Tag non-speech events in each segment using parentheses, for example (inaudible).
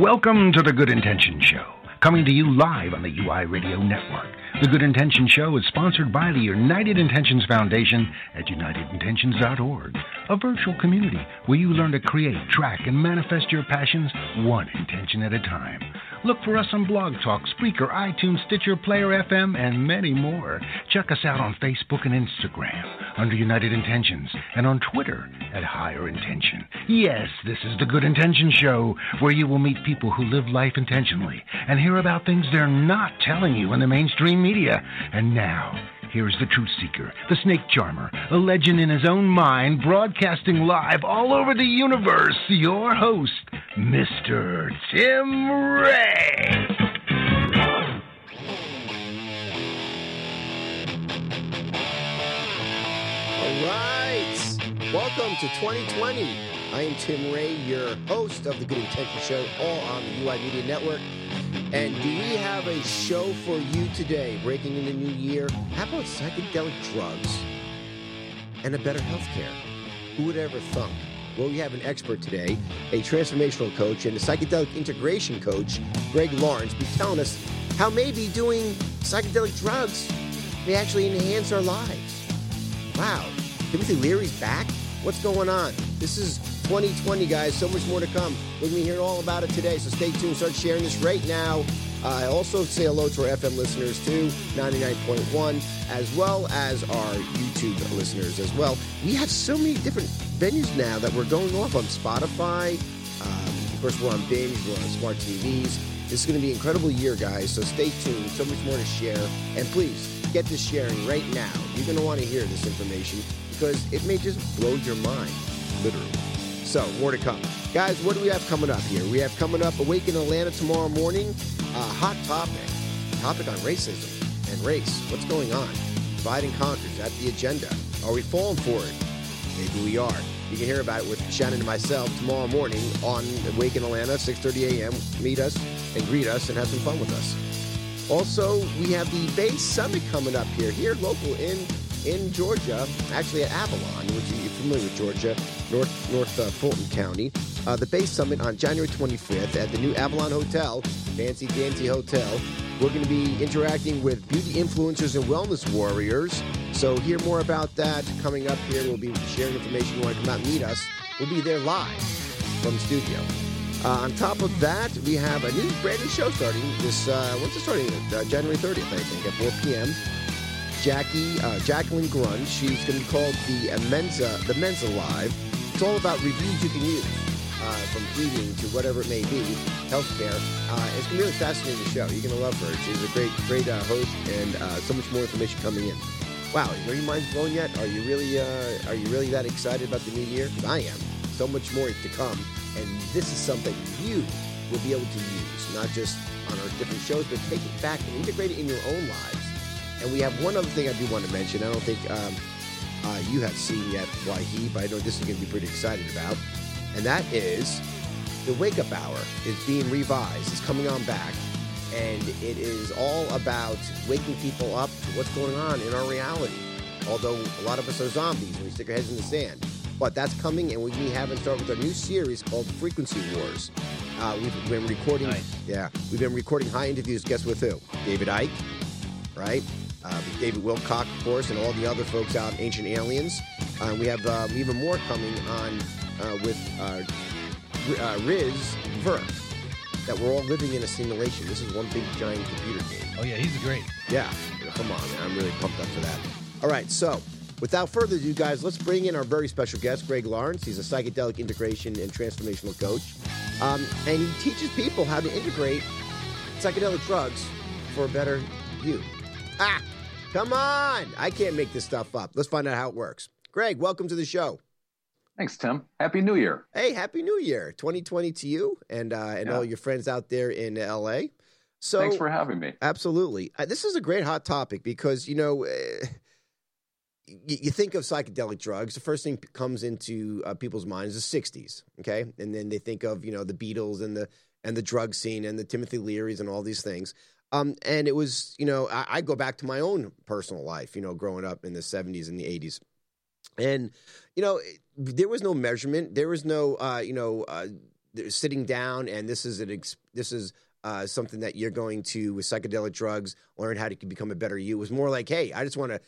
Welcome to the Good Intention Show, coming to you live on the UI Radio Network. The Good Intention Show is sponsored by the United Intentions Foundation at unitedintentions.org, a virtual community where you learn to create, track, and manifest your passions one intention at a time. Look for us on Blog Talk, Spreaker, iTunes, Stitcher, Player FM, and many more. Check us out on Facebook and Instagram under United Intentions and on Twitter at Higher Intention. Yes, this is the Good Intention Show where you will meet people who live life intentionally and hear about things they're not telling you in the mainstream media. And now, Here's the truth seeker, the snake charmer, a legend in his own mind, broadcasting live all over the universe, your host, Mr. Tim Ray. All right. Welcome to 2020. I am Tim Ray, your host of the Good Intention Show, all on the UI Media Network. And do we have a show for you today, breaking in the new year? How about psychedelic drugs and a better healthcare? Who would ever thunk? Well, we have an expert today, a transformational coach and a psychedelic integration coach, Greg Lawrence, be telling us how maybe doing psychedelic drugs may actually enhance our lives. Wow, Timothy Leary's back? What's going on? This is 2020, guys. So much more to come. We're going to hear all about it today, so stay tuned. Start sharing this right now. Uh, also, say hello to our FM listeners too, 99.1, as well as our YouTube listeners as well. We have so many different venues now that we're going off on Spotify. Um, of course, we're on Binge, we're on smart TVs. This is going to be an incredible year, guys, so stay tuned. So much more to share. And please, get this sharing right now. You're going to want to hear this information because it may just blow your mind, literally. So, more to come. Guys, what do we have coming up here? We have coming up Awaken Atlanta tomorrow morning. A hot topic. Topic on racism and race. What's going on? Divide and conquer. Is that the agenda? Are we falling for it? Maybe we are. You can hear about it with Shannon and myself tomorrow morning on Awaken Atlanta, 6.30 a.m. Meet us and greet us and have some fun with us. Also, we have the Bay Summit coming up here, here local in in Georgia, actually at Avalon, which you're familiar with Georgia, North North uh, Fulton County. Uh, the Bay Summit on January 25th at the new Avalon Hotel, fancy dancy hotel. We're going to be interacting with beauty influencers and wellness warriors. So hear more about that coming up here. We'll be sharing information. You want to come out and meet us? We'll be there live from the studio. Uh, on top of that, we have a new brand new show starting this. Uh, when's it starting? Uh, January 30th, I think, at 4 p.m. Jackie, uh, Jacqueline Grund. She's going to be called the Mensa, the Mensa Live. It's all about reviews you can use, uh, from eating to whatever it may be, healthcare. Uh, it's a really fascinating show. You're going to love her. She's a great, great uh, host, and uh, so much more information coming in. Wow, are your minds blown yet? Are you really, uh, are you really that excited about the new year? I am. So much more to come, and this is something you will be able to use, not just on our different shows, but take it back and integrate it in your own lives. And we have one other thing I do want to mention. I don't think um, uh, you have seen yet why he, but I know this is going to be pretty excited about. And that is the Wake Up Hour is being revised. It's coming on back. And it is all about waking people up to what's going on in our reality. Although a lot of us are zombies and we stick our heads in the sand. But that's coming, and we haven't started with our new series called Frequency Wars. Uh, we've been recording, Nice. yeah, we've been recording high interviews. Guess with who? David Icke, right? Uh, with David Wilcock, of course, and all the other folks out Ancient Aliens. Uh, we have uh, even more coming on uh, with uh, uh, Riz Virk, that we're all living in a simulation. This is one big giant computer game. Oh yeah, he's great. Yeah, come on, man. I'm really pumped up for that. All right, so without further ado, guys, let's bring in our very special guest, Greg Lawrence. He's a psychedelic integration and transformational coach. Um, and he teaches people how to integrate psychedelic drugs for a better you. Ah, come on! I can't make this stuff up. Let's find out how it works. Greg, welcome to the show. Thanks, Tim. Happy New Year. Hey, happy New Year, 2020 to you and uh, and Yeah. all your friends out there in LA. So Thanks for having me. Absolutely. Uh, this is a great hot topic because, you know, uh, you, you think of psychedelic drugs, the first thing comes into uh, people's minds is the 60s, okay? And then they think of, you know, the Beatles and the and the drug scene and the Timothy Learys and all these things. Um, and it was, you know, I, I go back to my own personal life, you know, growing up in the 70s and the 80s. And, you know, it- there was no measurement. There was no, uh, you know, uh, sitting down and this is an ex- this is uh, something that you're going to with psychedelic drugs learn how to become a better you. It was more like, hey, I just want to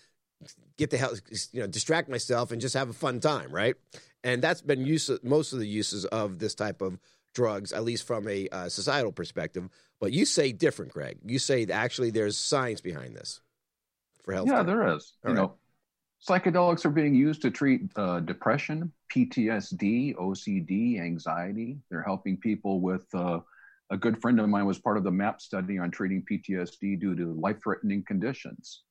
get the hell, you know, distract myself and just have a fun time, right? And that's been use most of the uses of this type of drugs, at least from a uh, societal perspective. But you say different, Greg. You say actually there's science behind this for health. Yeah, there is. All you right. know, psychedelics are being used to treat uh, depression, PTSD, OCD, anxiety. They're helping people with. Uh, a good friend of mine was part of the MAP study on treating PTSD due to life-threatening conditions.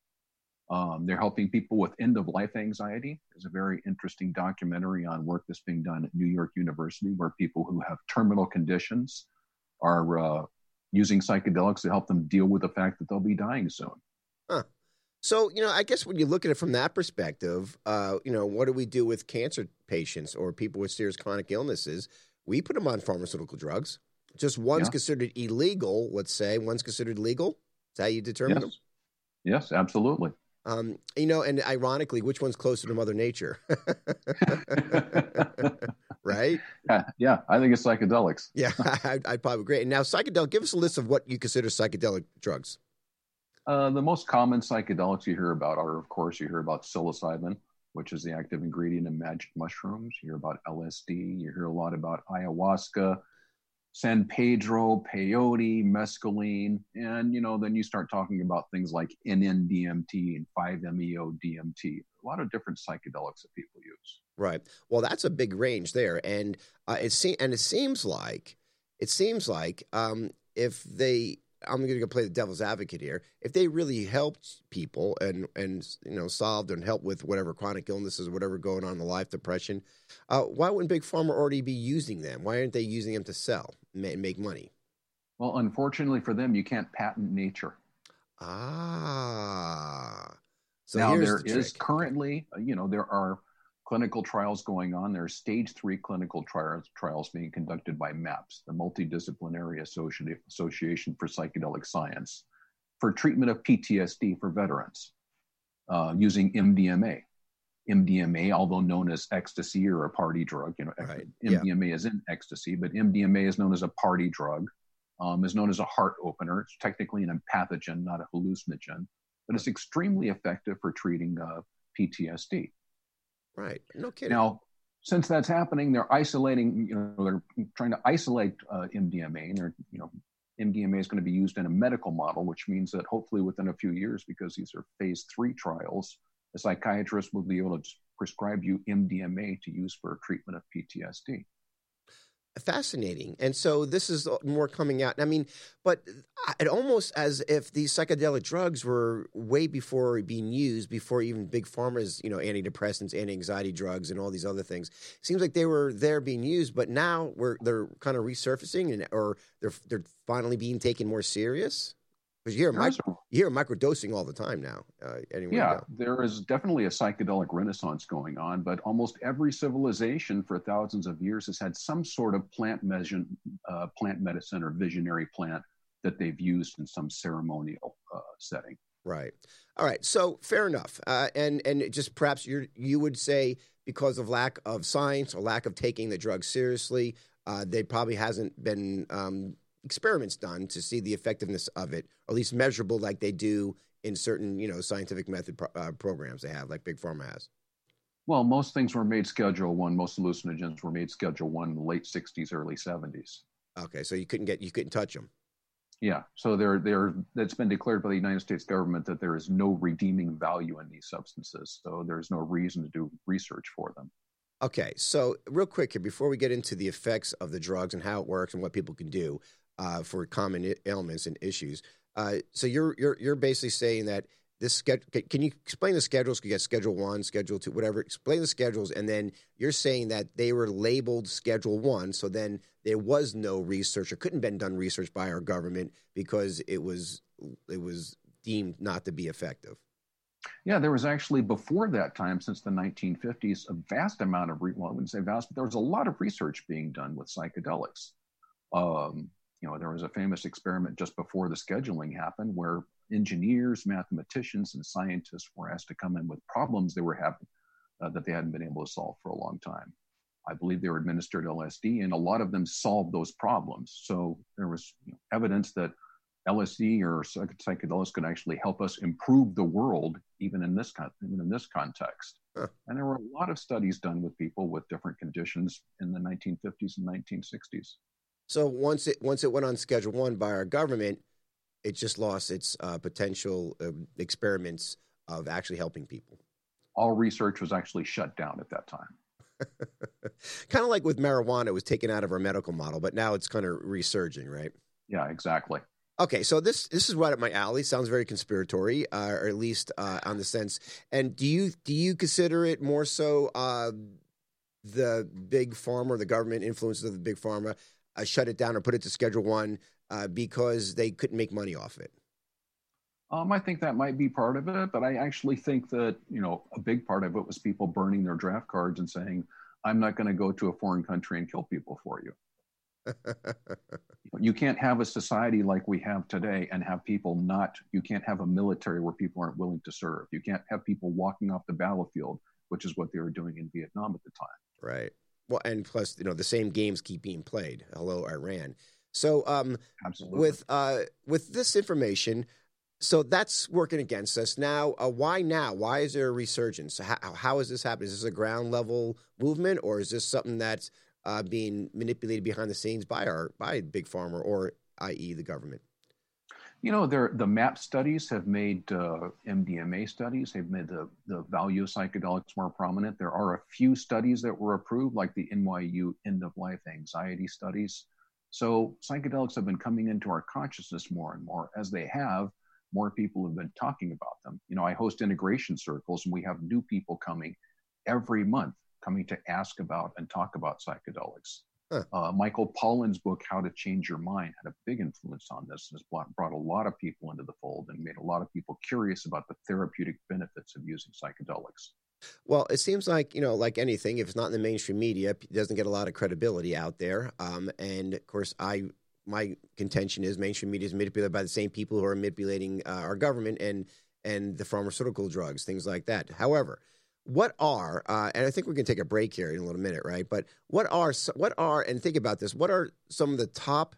Um, they're helping people with end-of-life anxiety. There's a very interesting documentary on work that's being done at New York University, where people who have terminal conditions are uh, using psychedelics to help them deal with the fact that they'll be dying soon. So, you know, I guess when you look at it from that perspective, uh, you know, what do we do with cancer patients or people with serious chronic illnesses? We put them on pharmaceutical drugs. Just one's Yeah. considered illegal, let's say, one's considered legal. Is that how you determine them? Yes. Yes, absolutely. Um, you know, and ironically, which one's closer to Mother Nature? (laughs) (laughs) right? (laughs) yeah, yeah, I think it's psychedelics. (laughs) Yeah, I'd, I'd probably agree. And now, psychedelic, give us a list of what you consider psychedelic drugs. Uh, the most common psychedelics you hear about are, of course, you hear about psilocybin, which is the active ingredient in magic mushrooms. You hear about LSD. You hear a lot about ayahuasca, San Pedro, peyote, mescaline, and you know, then you start talking about things like NN-DMT and 5-MeO-DMT. A lot of different psychedelics that people use. Right. Well, that's a big range there, and uh, it se- and it seems like it seems like um, if they, I'm going to go play the devil's advocate here. If they really helped people and and you know solved and helped with whatever chronic illnesses, whatever going on in life, depression, uh, why wouldn't big pharma already be using them? Why aren't they using them to sell and make money? Well, unfortunately for them, you can't patent nature. Ah. So now there the is currently, you know, there are clinical trials going on. There are stage three clinical trials trials being conducted by MAPS, the Multidisciplinary Associati- Association for Psychedelic Science, for treatment of PTSD for veterans uh, using MDMA. MDMA, although known as ecstasy or a party drug, you know, Right, yeah. MDMA is in ecstasy, but MDMA is known as a party drug, um, is known as a heart opener. It's technically an empathogen, not a hallucinogen, but it's extremely effective for treating uh, PTSD. right. No kidding. Now, since that's happening, they're isolating, you know, they're trying to isolate uh, MDMA, and they're, you know, MDMA is going to be used in a medical model, which means that hopefully within a few years, because these are phase three trials, a psychiatrist will be able to prescribe you MDMA to use for treatment of PTSD. Fascinating. And so this is more coming out. I mean, but it almost as if these psychedelic drugs were way before being used, before even big pharma's, you know, antidepressants, anti-anxiety drugs, and all these other things. Seems like they were there being used, but now we're they're kind of resurfacing, and or they're they're finally being taken more serious. Because you hear There is mic- you hear microdosing all the time now. Uh, anywhere Yeah, there is definitely a psychedelic renaissance going on, but almost every civilization for thousands of years has had some sort of plant medicine, uh, plant medicine or visionary plant that they've used in some ceremonial uh, setting. Right. All right. So fair enough. Uh, and and just perhaps you you would say because of lack of science or lack of taking the drug seriously, uh, there probably hasn't been um, experiments done to see the effectiveness of it, or at least measurable like they do in certain you know scientific method pro- uh, programs they have, like Big Pharma has. Well, most things were made Schedule One. Most hallucinogens were made Schedule One in the late '60s, early '70s. Okay, so you couldn't get you couldn't touch them. Yeah, so they're they're that's been declared by the United States government that there is no redeeming value in these substances. So there's no reason to do research for them. Okay, so real quick here before we get into the effects of the drugs and how it works and what people can do uh, for common ailments and issues. Uh, so you're you're you're basically saying that this schedule. Can you explain the schedules? Because you get Schedule One, Schedule Two, whatever. Explain the schedules, and then you're saying that they were labeled Schedule One. So then there was no research or couldn't been done research by our government because it was it was deemed not to be effective. Yeah, there was actually before that time, since the 1950s, a vast amount of re- well, I wouldn't say vast, but there was a lot of research being done with psychedelics. Um, you know, there was a famous experiment just before the scheduling happened where engineers, mathematicians, and scientists were asked to come in with problems they were having uh, that they hadn't been able to solve for a long time. I believe they were administered LSD, and a lot of them solved those problems. So there was you know, evidence that LSD or psychedelics could actually help us improve the world, even in this con- even in this context. Huh. And there were a lot of studies done with people with different conditions in the 1950s and 1960s. So once it once it went on Schedule One by our government, it just lost its uh, potential uh, experiments of actually helping people. All research was actually shut down at that time. (laughs) kind of like with marijuana, it was taken out of our medical model, but now it's kind of resurging, right? Yeah, exactly. Okay, so this this is right up my alley. Sounds very conspiratory, uh, or at least uh, on the sense. And do you do you consider it more so uh, the big pharma, the government influences of the big pharma, uh, shut it down or put it to Schedule One uh, because they couldn't make money off it? Um, I think that might be part of it, but I actually think that you know a big part of it was people burning their draft cards and saying, "I'm not going to go to a foreign country and kill people for you." (laughs) you can't have a society like we have today and have people not, you can't have a military where people aren't willing to serve. You can't have people walking off the battlefield, which is what they were doing in Vietnam at the time. Right. Well, and plus, you know, the same games keep being played. Hello, Iran. So, um, Absolutely. with uh, with this information, so that's working against us now. Uh, why now? Why is there a resurgence? How, how is this happening? Is this a ground level movement, or is this something that's uh, being manipulated behind the scenes by our by big pharma or i.e. the government? You know, the MAP studies have made uh, MDMA studies. They've made the, the value of psychedelics more prominent. There are a few studies that were approved, like the NYU end of life anxiety studies. So psychedelics have been coming into our consciousness more and more. As they have, more people have been talking about them. You know, I host integration circles, and we have new people coming every month coming to ask about and talk about psychedelics. Huh. Uh, Michael Pollan's book, How to Change Your Mind, had a big influence on this and has brought, brought a lot of people into the fold and made a lot of people curious about the therapeutic benefits of using psychedelics. Well, it seems like, you know, like anything, if it's not in the mainstream media, it doesn't get a lot of credibility out there. Um, and of course, I my contention is mainstream media is manipulated by the same people who are manipulating uh, our government and and the pharmaceutical drugs, things like that. However, what are uh, and I think we can take a break here in a little minute, right? But what are what are and think about this? What are some of the top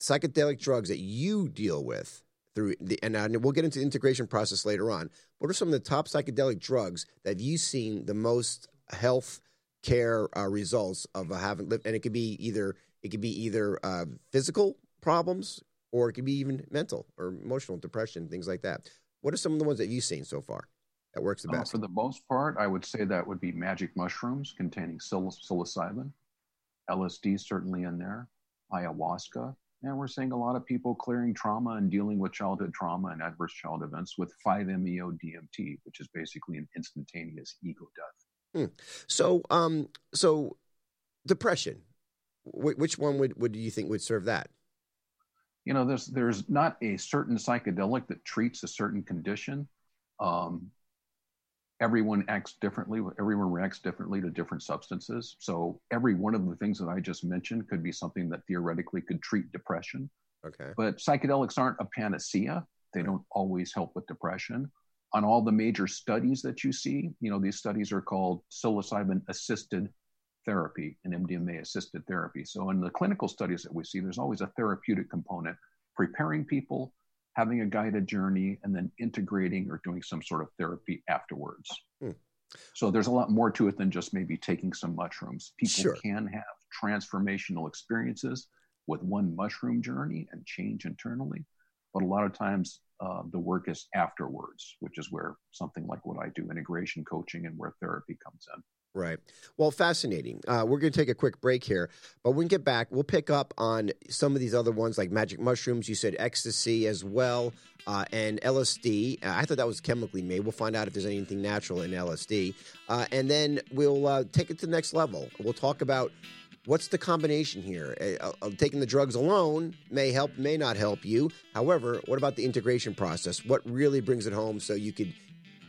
psychedelic drugs that you deal with through the and uh, we'll get into the integration process later on. What are some of the top psychedelic drugs that you've seen the most health care uh, results of having lived? And it could be either it could be either uh, physical problems or it could be even mental or emotional depression, things like that. What are some of the ones that you've seen so far? That works the uh, best? Uh, for the most part, I would say that would be magic mushrooms containing psilocybin, LSD certainly in there, ayahuasca, and we're seeing a lot of people clearing trauma and dealing with childhood trauma and adverse child events with 5-MeO DMT, which is basically an instantaneous ego death. Hmm. So, um, so depression. which one would, would you think would serve that? You know, there's there's not a certain psychedelic that treats a certain condition. Um, everyone acts differently everyone reacts differently to different substances. So every one of the things that i just mentioned could be something that theoretically could treat depression. Okay. But psychedelics aren't a panacea. They don't always help with depression. On all the major studies that you see you know these studies are called psilocybin assisted therapy and mdma assisted therapy. So in the clinical studies that we see there's always a therapeutic component preparing people having a guided journey, and then integrating or doing some sort of therapy afterwards. Hmm. So there's a lot more to it than just maybe taking some mushrooms. People sure. can have transformational experiences with one mushroom journey and change internally, but a lot of times uh, the work is afterwards, which is where something like what I do, integration coaching, and where therapy comes in. Right. Well, fascinating. Uh, we're going to take a quick break here, but when we get back, we'll pick up on some of these other ones like magic mushrooms. You said ecstasy as well, uh, and LSD. Uh, I thought that was chemically made. We'll find out if there's anything natural in LSD, uh, and then we'll uh, take it to the next level. We'll talk about what's the combination here. Taking the drugs alone may help, may not help you. However, what about the integration process? What really brings it home so you could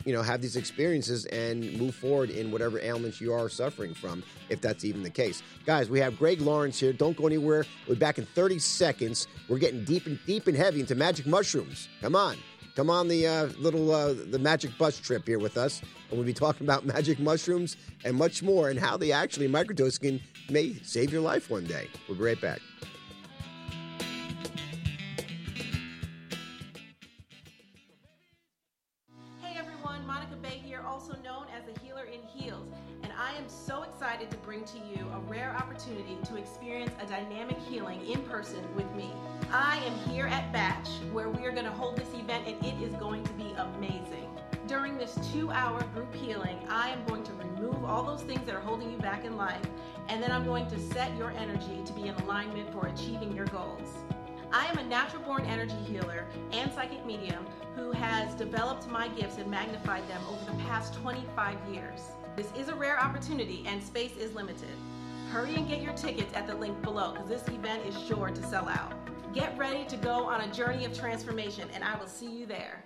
you know, have these experiences and move forward in whatever ailments you are suffering from, if that's even the case. Guys, we have Greg Lawrence here. Don't go anywhere. We'll be back in 30 seconds. We're getting deep and deep and heavy into magic mushrooms. Come on. Come on the uh, little uh, the magic bus trip here with us, and we'll be talking about (laughs) magic mushrooms and much more, and how they actually microdosing may save your life one day. We'll be right back. Dynamic healing in person with me. I am here at Batch, where we are going to hold this event, and it is going to be amazing. During this two hour group healing, I am going to remove all those things that are holding you back in life, and then I'm going to set your energy to be in alignment for achieving your goals. I am a natural born energy healer and psychic medium who has developed my gifts and magnified them over the past 25 years. This is a rare opportunity and space is limited. Hurry and get your tickets at the link below because this event is sure to sell out. Get ready to go on a journey of transformation, and I will see you there.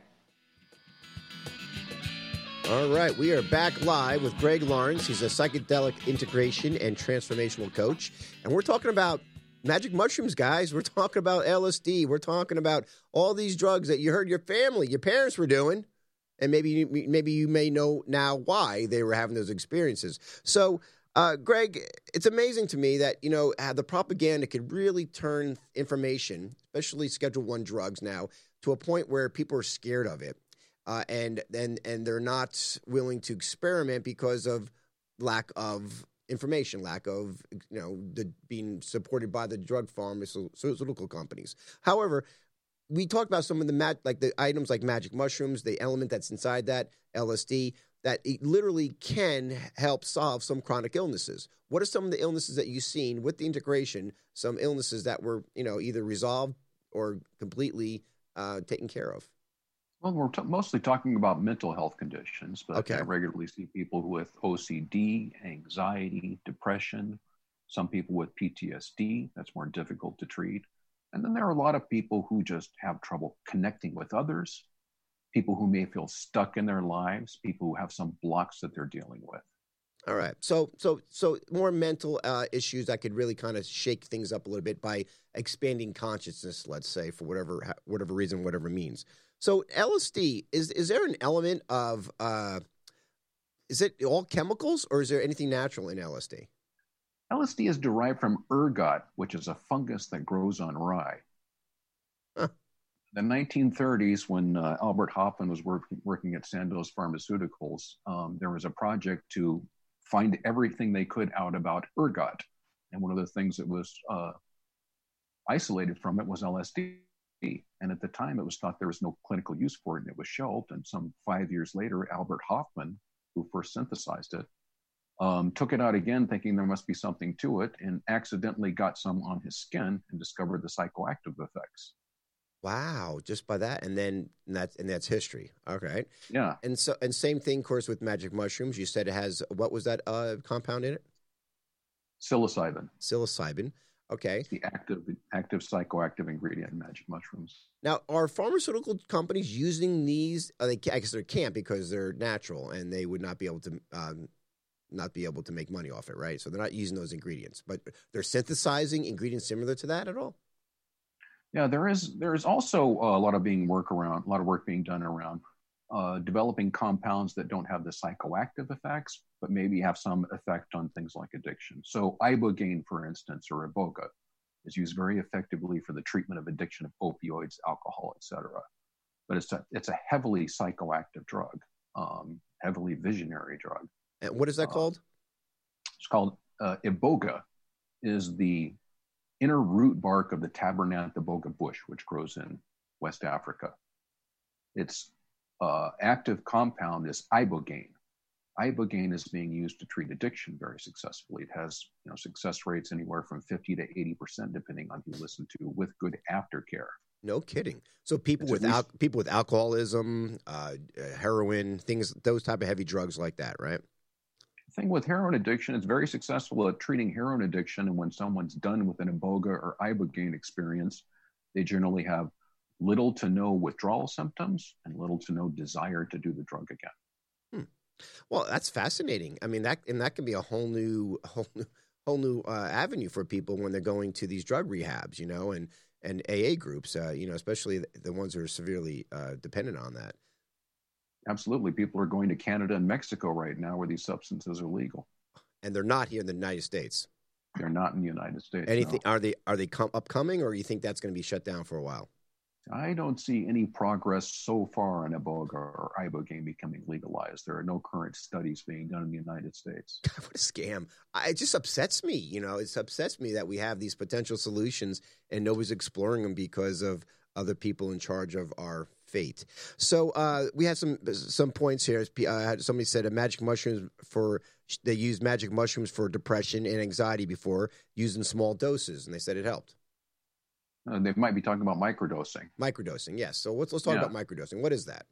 All right, we are back live with Greg Lawrence. He's a psychedelic integration and transformational coach. And we're talking about magic mushrooms, guys. We're talking about LSD. We're talking about all these drugs that you heard your family, your parents were doing. And maybe you, maybe you may know now why they were having those experiences. So uh, Greg, it's amazing to me that you know the propaganda could really turn information, especially Schedule One drugs, now to a point where people are scared of it, uh, and and and they're not willing to experiment because of lack of information, lack of you know the, being supported by the drug pharmaceutical companies. However, we talked about some of the mat, like the items like magic mushrooms, the element that's inside that LSD that it literally can help solve some chronic illnesses. What are some of the illnesses that you've seen with the integration? Some illnesses that were, you know, either resolved or completely uh, taken care of. Well, we're t- mostly talking about mental health conditions, but okay. I regularly see people with OCD, anxiety, depression, some people with PTSD. That's more difficult to treat. And then there are a lot of people who just have trouble connecting with others, people who may feel stuck in their lives, people who have some blocks that they're dealing with. All right. So, so, so more mental uh, issues that could really kind of shake things up a little bit by expanding consciousness, let's say, for whatever whatever reason, whatever means. So, LSD is is there an element of uh, is it all chemicals or is there anything natural in LSD? LSD is derived from ergot, which is a fungus that grows on rye In the 1930s, when uh, Albert Hofmann was work, working at Sandoz Pharmaceuticals, um, there was a project to find everything they could out about ergot. And one of the things that was uh, isolated from it was LSD. And at the time, it was thought there was no clinical use for it, and it was shelved. And some five years later, Albert Hofmann, who first synthesized it, um, took it out again, thinking there must be something to it, and accidentally got some on his skin and discovered the psychoactive effects. Wow, just by that, and then and that's and that's history. Okay. Yeah. And so and same thing, of course, with magic mushrooms. You said it has what was that uh, compound in it? Psilocybin. Psilocybin. Okay. It's the active active psychoactive ingredient in magic mushrooms. Now, are pharmaceutical companies using these? Are they, I guess they can't because they're natural and they would not be able to. Um, not be able to make money off it, right? So they're not using those ingredients, but they're synthesizing ingredients similar to that at all. Yeah, there is there is also a lot of being work around a lot of work being done around uh, developing compounds that don't have the psychoactive effects, but maybe have some effect on things like addiction. So ibogaine, for instance, or iboga, is used very effectively for the treatment of addiction of opioids, alcohol, etc. But it's a it's a heavily psychoactive drug, um, heavily visionary drug. And what is that uh, called? It's called uh, iboga. Is the inner root bark of the Tabernanthe iboga bush, which grows in West Africa. Its uh, active compound is ibogaine. Ibogaine is being used to treat addiction very successfully. It has you know success rates anywhere from 50 to 80 percent, depending on who you listen to, with good aftercare. No kidding. So people with al- people with alcoholism, uh, heroin, things, those type of heavy drugs like that, right? Thing with heroin addiction, it's very successful at treating heroin addiction. And when someone's done with an iboga or ibogaine experience, they generally have little to no withdrawal symptoms and little to no desire to do the drug again. Hmm. Well, that's fascinating. I mean, that and that can be a whole new, (laughs) whole new, whole new uh, avenue for people when they're going to these drug rehabs, you know, and and AA groups, uh, you know, especially the ones that are severely uh, dependent on that. Absolutely, people are going to Canada and Mexico right now, where these substances are legal, and they're not here in the United States. They're not in the United States. Anything? No. Are they are they com- upcoming, or you think that's going to be shut down for a while? I don't see any progress so far on Iboga or Ibogaine becoming legalized. There are no current studies being done in the United States. God, (laughs) what a scam. I, it just upsets me. You know, it upsets me that we have these potential solutions and nobody's exploring them because of other people in charge of our fate. So uh, we had some some points here. Uh, somebody said a magic mushrooms for they used magic mushrooms for depression and anxiety before, used in small doses, and they said it helped. Uh, they might be talking about microdosing. Microdosing, yes. So let's, let's talk yeah. about microdosing. What is that?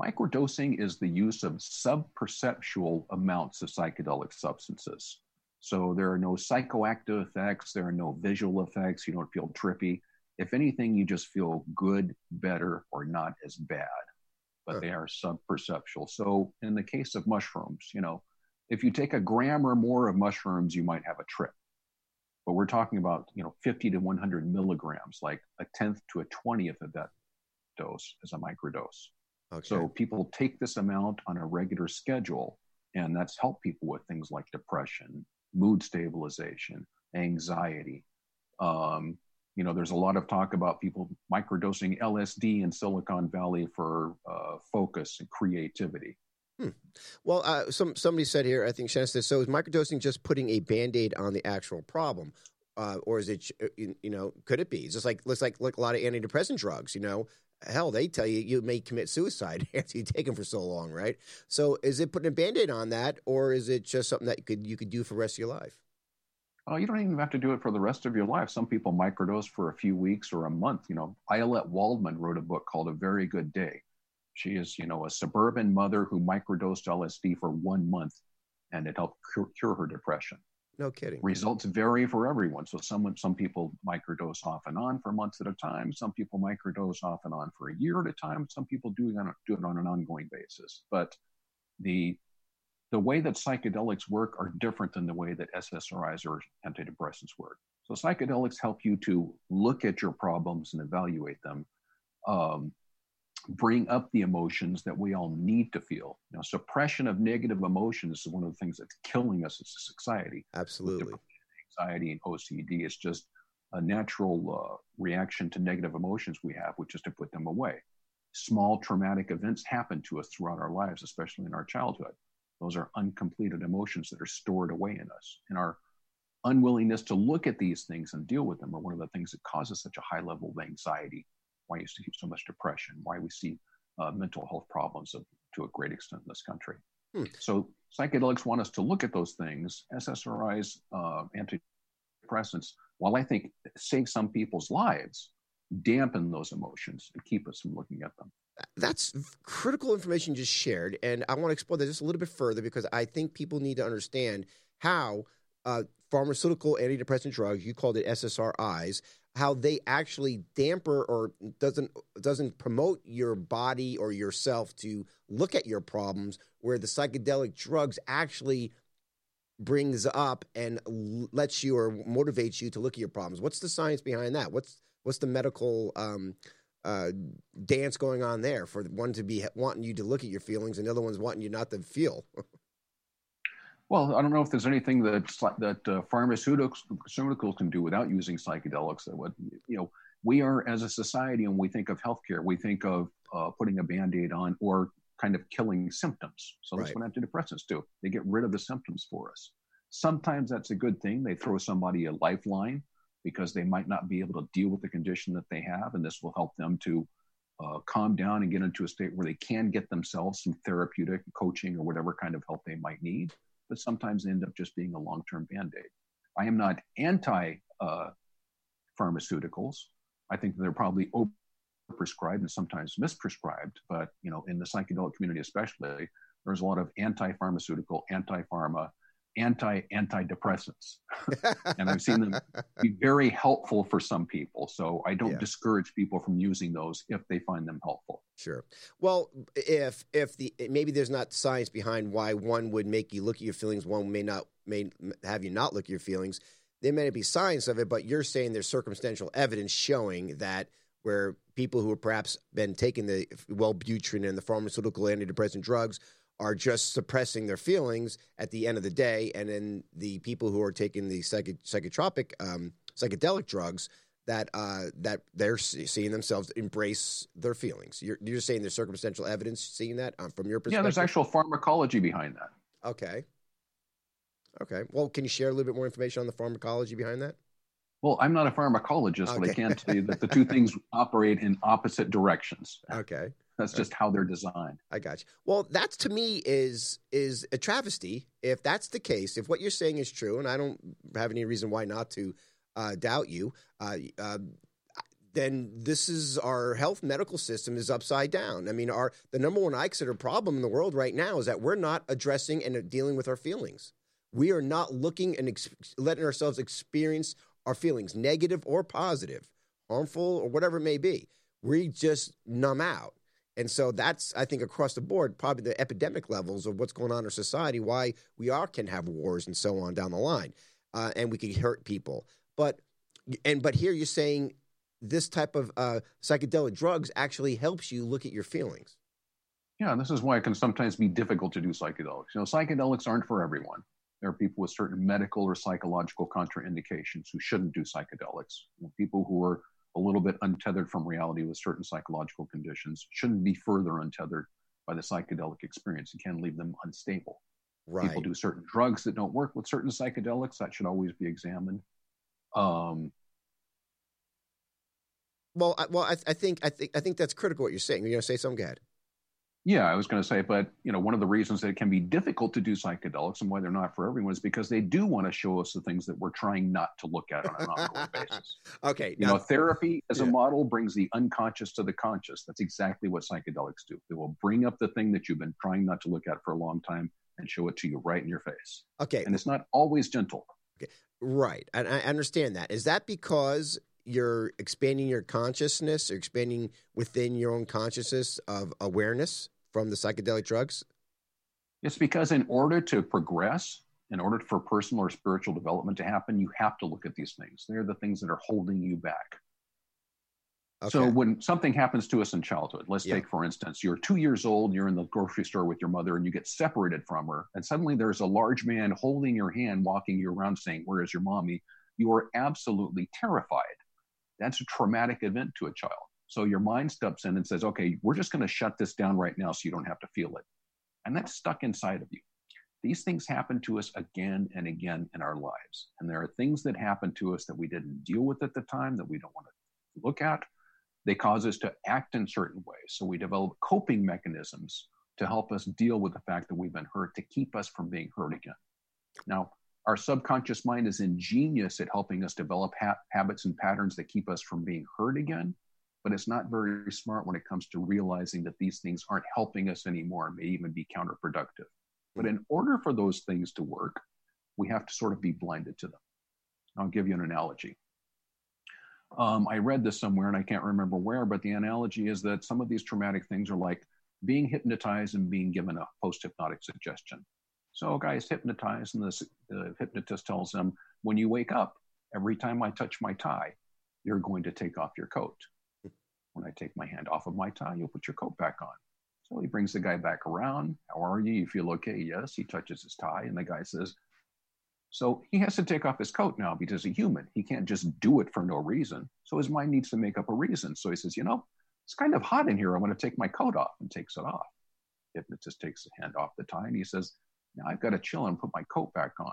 Microdosing is the use of subperceptual amounts of psychedelic substances. So there are no psychoactive effects, there are no visual effects, you don't feel trippy. If anything, you just feel good, better, or not as bad, but huh. they are subperceptual. So in the case of mushrooms, you know, if you take a gram or more of mushrooms, you might have a trip but we're talking about you know 50 to 100 milligrams like a tenth to a 20th of that dose as a microdose okay. so people take this amount on a regular schedule and that's helped people with things like depression mood stabilization anxiety um, you know there's a lot of talk about people microdosing lsd in silicon valley for uh, focus and creativity Hmm. Well, uh, some somebody said here, I think Shannon said, so is microdosing just putting a band aid on the actual problem? Uh, or is it, uh, you know, could it be? It's just like, looks like, like a lot of antidepressant drugs, you know, hell, they tell you you may commit suicide (laughs) after you take them for so long, right? So is it putting a band aid on that, or is it just something that you could, you could do for the rest of your life? Oh, you don't even have to do it for the rest of your life. Some people microdose for a few weeks or a month. You know, Ayelet Waldman wrote a book called A Very Good Day she is, you know, a suburban mother who microdosed LSD for one month, and it helped cure, cure her depression. No kidding. Results vary for everyone. So some some people microdose off and on for months at a time. Some people microdose off and on for a year at a time. Some people do it on, do it on an ongoing basis. But the the way that psychedelics work are different than the way that SSRIs or antidepressants work. So psychedelics help you to look at your problems and evaluate them. Um, bring up the emotions that we all need to feel. Now, suppression of negative emotions is one of the things that's killing us as a society. Absolutely. Anxiety and OCD is just a natural uh, reaction to negative emotions we have, which is to put them away. Small traumatic events happen to us throughout our lives, especially in our childhood. Those are uncompleted emotions that are stored away in us. And our unwillingness to look at these things and deal with them are one of the things that causes such a high level of anxiety why you see so much depression, why we see uh, mental health problems of, to a great extent in this country. Hmm. So psychedelics want us to look at those things. SSRIs, uh, antidepressants, while I think save some people's lives, dampen those emotions and keep us from looking at them. That's critical information just shared, and I want to explore that just a little bit further because I think people need to understand how uh, pharmaceutical antidepressant drugs, you called it SSRIs, how they actually damper or doesn't doesn't promote your body or yourself to look at your problems where the psychedelic drugs actually brings up and lets you or motivates you to look at your problems. What's the science behind that? What's what's the medical um, uh, dance going on there for one to be wanting you to look at your feelings and the other one's wanting you not to feel (laughs) Well, I don't know if there's anything that that uh, pharmaceuticals, pharmaceuticals can do without using psychedelics. That would, you know, we are as a society, and we think of healthcare, we think of uh, putting a band-aid on or kind of killing symptoms. So that's right. what antidepressants do. They get rid of the symptoms for us. Sometimes that's a good thing. They throw somebody a lifeline because they might not be able to deal with the condition that they have, and this will help them to uh, calm down and get into a state where they can get themselves some therapeutic coaching or whatever kind of help they might need. But sometimes they end up just being a long term band aid. I am not anti uh, pharmaceuticals. I think they're probably overprescribed and sometimes misprescribed. But you know, in the psychedelic community, especially, there's a lot of anti-pharmaceutical, anti-pharma, anti-antidepressants, (laughs) and I've seen them be very helpful for some people. So I don't yeah. discourage people from using those if they find them helpful. Sure. Well, if if the maybe there's not science behind why one would make you look at your feelings, one may not may have you not look at your feelings. There may not be science of it, but you're saying there's circumstantial evidence showing that where people who have perhaps been taking the Wellbutrin and the pharmaceutical antidepressant drugs are just suppressing their feelings at the end of the day, and then the people who are taking the psych- psychotropic um, psychedelic drugs that uh, that they're seeing themselves embrace their feelings. You're, you're saying there's circumstantial evidence seeing that um, from your perspective. Yeah, there's actual pharmacology behind that. Okay. Okay. Well, can you share a little bit more information on the pharmacology behind that? Well, I'm not a pharmacologist, okay. but I can tell you that the two (laughs) things operate in opposite directions. Okay. That's just how they're designed. I got you. Well, that's to me is is a travesty. If that's the case, if what you're saying is true, and I don't have any reason why not to uh, doubt you, uh, uh, then this is our health medical system is upside down. I mean, our the number one I consider problem in the world right now is that we're not addressing and dealing with our feelings. We are not looking and ex- letting ourselves experience our feelings, negative or positive, harmful or whatever it may be. We just numb out. And so that's, I think, across the board, probably the epidemic levels of what's going on in our society, why we are can have wars and so on down the line, uh, and we can hurt people. But and but here you're saying this type of uh, psychedelic drugs actually helps you look at your feelings. Yeah, and this is why it can sometimes be difficult to do psychedelics. You know, psychedelics aren't for everyone. There are people with certain medical or psychological contraindications who shouldn't do psychedelics. You know, people who are a little bit untethered from reality with certain psychological conditions shouldn't be further untethered by the psychedelic experience. It can leave them unstable. Right. People do certain drugs that don't work with certain psychedelics. That should always be examined. Um, well, I, well, I, I, think I think I think that's critical. What you're saying. You're going to say something. Go ahead. Yeah, I was going to say, but you know, one of the reasons that it can be difficult to do psychedelics and why they're not for everyone is because they do want to show us the things that we're trying not to look at on an ongoing (laughs) basis. Okay, you now, know, therapy as yeah. a model brings the unconscious to the conscious. That's exactly what psychedelics do. They will bring up the thing that you've been trying not to look at for a long time and show it to you right in your face. Okay, and it's not always gentle. Okay, right, and I understand that. Is that because you're expanding your consciousness or expanding within your own consciousness of awareness? From the psychedelic drugs? It's because in order to progress, in order for personal or spiritual development to happen, you have to look at these things. They're the things that are holding you back. Okay. So when something happens to us in childhood, let's yeah. take for instance, you're two years old, you're in the grocery store with your mother, and you get separated from her, and suddenly there's a large man holding your hand, walking you around, saying, "Where is your mommy?" You are absolutely terrified. That's a traumatic event to a child. So your mind steps in and says, okay, we're just going to shut this down right now so you don't have to feel it. And that's stuck inside of you. These things happen to us again and again in our lives. And there are things that happen to us that we didn't deal with at the time that we don't want to look at. They cause us to act in certain ways. So we develop coping mechanisms to help us deal with the fact that we've been hurt to keep us from being hurt again. Now, our subconscious mind is ingenious at helping us develop ha- habits and patterns that keep us from being hurt again but it's not very smart when it comes to realizing that these things aren't helping us anymore and may even be counterproductive. But in order for those things to work, we have to sort of be blinded to them. I'll give you an analogy. Um, I read this somewhere and I can't remember where, but the analogy is that some of these traumatic things are like being hypnotized and being given a post hypnotic suggestion. So, a guy is hypnotized, and the, the hypnotist tells him, When you wake up, every time I touch my tie, you're going to take off your coat. When I take my hand off of my tie, you'll put your coat back on. So he brings the guy back around. How are you? You feel okay? Yes. He touches his tie, and the guy says, So he has to take off his coat now because he's a human. He can't just do it for no reason. So his mind needs to make up a reason. So he says, You know, it's kind of hot in here. I want to take my coat off and takes it off. Hypnotist takes the hand off the tie and he says, Now I've got to chill and put my coat back on.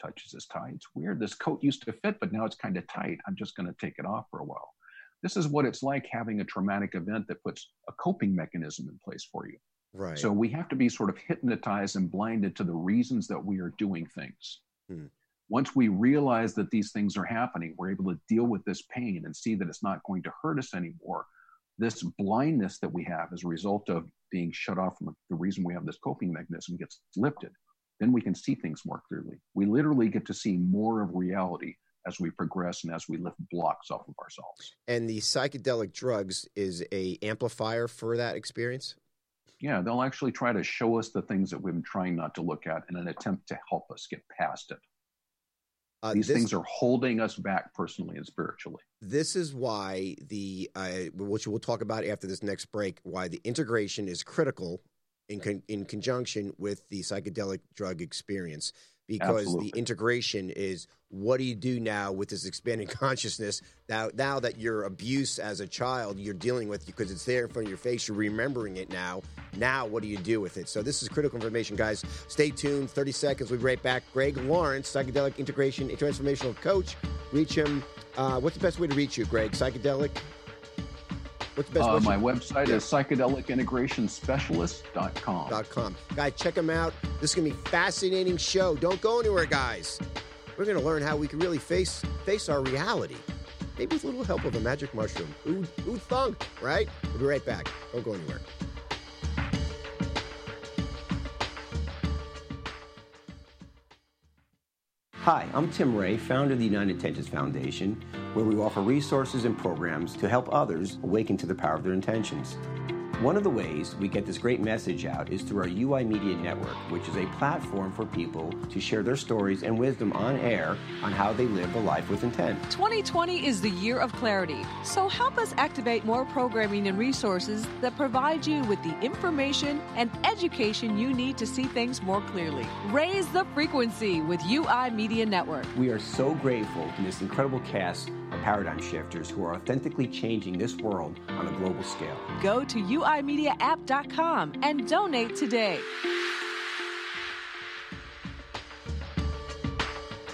Touches his tie. It's weird. This coat used to fit, but now it's kind of tight. I'm just going to take it off for a while. This is what it's like having a traumatic event that puts a coping mechanism in place for you. Right. So we have to be sort of hypnotized and blinded to the reasons that we are doing things. Hmm. Once we realize that these things are happening, we're able to deal with this pain and see that it's not going to hurt us anymore. This blindness that we have as a result of being shut off from the reason we have this coping mechanism gets lifted. Then we can see things more clearly. We literally get to see more of reality as we progress and as we lift blocks off of ourselves. And the psychedelic drugs is a amplifier for that experience. Yeah, they'll actually try to show us the things that we've been trying not to look at in an attempt to help us get past it. Uh, These this- things are holding us back personally and spiritually. This is why the uh, which we'll talk about after this next break. Why the integration is critical in con- in conjunction with the psychedelic drug experience, because Absolutely. the integration is what do you do now with this expanded (laughs) consciousness now now that your abuse as a child you're dealing with because it's there in front of your face you're remembering it now. Now what do you do with it? So this is critical information guys. Stay tuned. 30 seconds. We'll be right back. Greg lawrence psychedelic integration and transformational coach. Reach him uh, what's the best way to reach you greg? Psychedelic what's the best Uh, my website Yeah. is psychedelicintegrationspecialist.com. dot com. Guys, check them out. This is gonna be a fascinating show. Don't go anywhere, guys. We're gonna learn how we can really face face our reality. Maybe with a little help of a magic mushroom. Ooh, who thunk, right? We'll be right back. Don't go anywhere. Hi, I'm Tim Ray, founder of the United Intentions Foundation, where we offer resources and programs to help others awaken to the power of their intentions. One of the ways we get this great message out is through our UI Media Network, which is a platform for people to share their stories and wisdom on air on how they live a life with intent. 2020 is the year of clarity, so help us activate more programming and resources that provide you with the information and education you need to see things more clearly. Raise the frequency with UI Media Network. We are so grateful to this incredible cast paradigm shifters who are authentically changing this world on a global scale. Go to uimediaapp.com and donate today.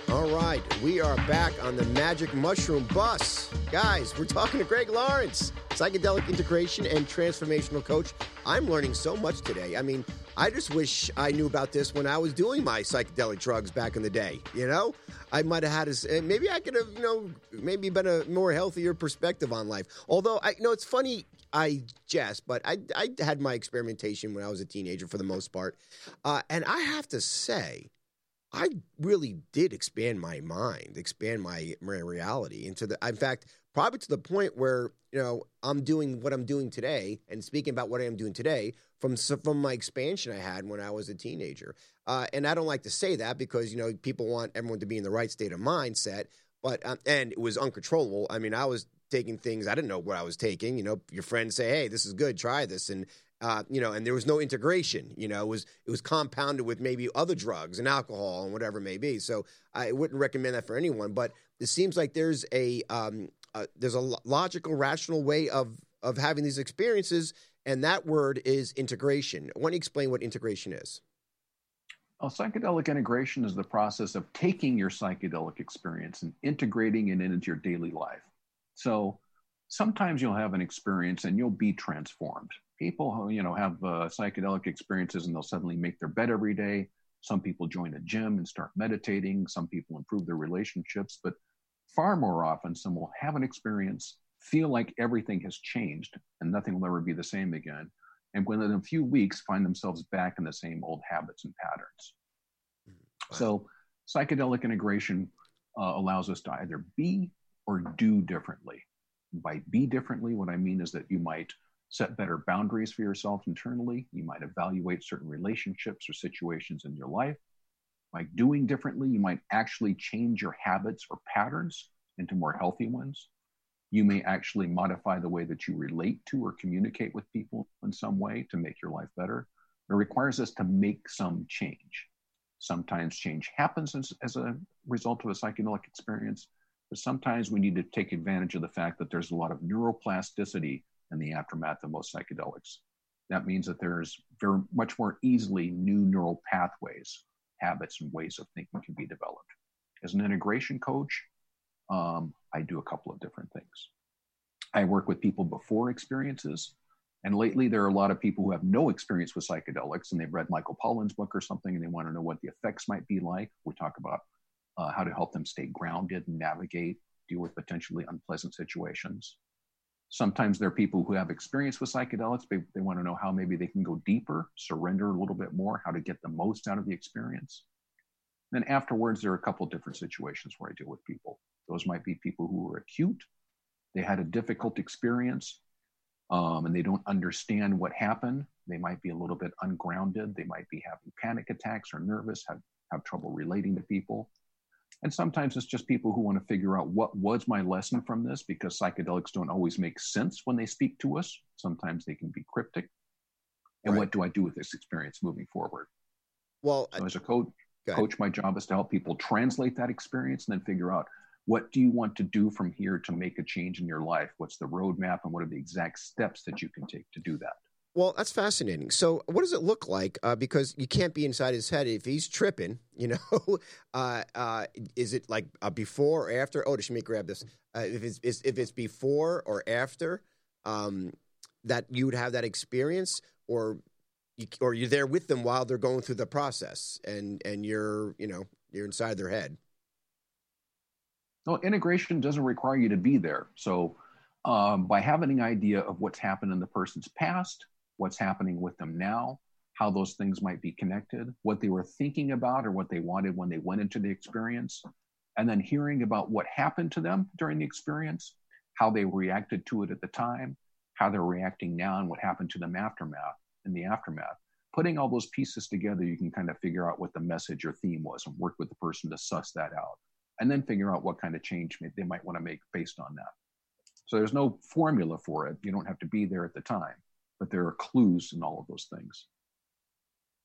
All right, we are back on the Magic Mushroom Bus. Guys, we're talking to Greg Lawrence, psychedelic integration and transformational coach. I'm learning so much today. I mean, I just wish I knew about this when I was doing my psychedelic drugs back in the day. You know, I might have had a, maybe I could have, you know, maybe been a more healthier perspective on life. Although I, you know, it's funny. I jest, but I, I had my experimentation when I was a teenager for the most part, uh, and I have to say, I really did expand my mind, expand my, my reality into the. In fact, probably to the point where you know I'm doing what I'm doing today and speaking about what I am doing today from from my expansion I had when I was a teenager. Uh, and I don't like to say that because you know people want everyone to be in the right state of mindset, but um, and it was uncontrollable. I mean, I was taking things I didn't know what I was taking. You know, your friends say, "Hey, this is good, try this," and uh, you know, and there was no integration. You know, it was it was compounded with maybe other drugs and alcohol and whatever it may be. So I wouldn't recommend that for anyone. But it seems like there's a um, uh, there's a logical, rational way of of having these experiences, and that word is integration. Why don't you explain what integration is? Well, psychedelic integration is the process of taking your psychedelic experience and integrating it into your daily life. So sometimes you'll have an experience and you'll be transformed. People who you know have uh, psychedelic experiences and they'll suddenly make their bed every day. Some people join a gym and start meditating. Some people improve their relationships, but far more often, some will have an experience, feel like everything has changed and nothing will ever be the same again, and within a few weeks find themselves back in the same old habits and patterns. So, psychedelic integration uh, allows us to either be or do differently. By be differently, what I mean is that you might set better boundaries for yourself internally. You might evaluate certain relationships or situations in your life. By doing differently, you might actually change your habits or patterns into more healthy ones. You may actually modify the way that you relate to or communicate with people in some way to make your life better. It requires us to make some change. Sometimes change happens as, as a result of a psychedelic experience, but sometimes we need to take advantage of the fact that there's a lot of neuroplasticity in the aftermath of most psychedelics. That means that there's very much more easily new neural pathways, habits, and ways of thinking can be developed. As an integration coach, um, I do a couple of different things. I work with people before experiences. And lately, there are a lot of people who have no experience with psychedelics and they've read Michael Pollan's book or something and they want to know what the effects might be like. We talk about uh, how to help them stay grounded and navigate, deal with potentially unpleasant situations. Sometimes there are people who have experience with psychedelics. They, want to know how maybe they can go deeper, surrender a little bit more, how to get the most out of the experience. Then afterwards, there are a couple different situations where I deal with people. Those might be people who are acute, they had a difficult experience, um, and they don't understand what happened. They might be a little bit ungrounded. They might be having panic attacks or nervous, have, have trouble relating to people. And sometimes it's just people who want to figure out what was my lesson from this because psychedelics don't always make sense when they speak to us. Sometimes they can be cryptic. And right. what do I do with this experience moving forward? Well, so as a coach, coach, my job is to help people translate that experience and then figure out what do you want to do from here to make a change in your life? What's the roadmap and what are the exact steps that you can take to do that? Well, that's fascinating. So, what does it look like? Uh, because you can't be inside his head if he's tripping. (laughs) You know, uh, uh, is it like before or after? Oh, does me grab this? Uh, if it's if it's before or after um, that you would have that experience, or you, or you're there with them while they're going through the process, and and you're you know you're inside their head. No, integration doesn't require you to be there. So, um, by having an idea of what's happened in the person's past what's happening with them now, how those things might be connected, what they were thinking about or what they wanted when they went into the experience, and then hearing about what happened to them during the experience, how they reacted to it at the time, how they're reacting now, and what happened to them aftermath in the aftermath. Putting all those pieces together, you can kind of figure out what the message or theme was and work with the person to suss that out. And then figure out what kind of change they might want to make based on that. So there's no formula for it. You don't have to be there at the time but there are clues in all of those things.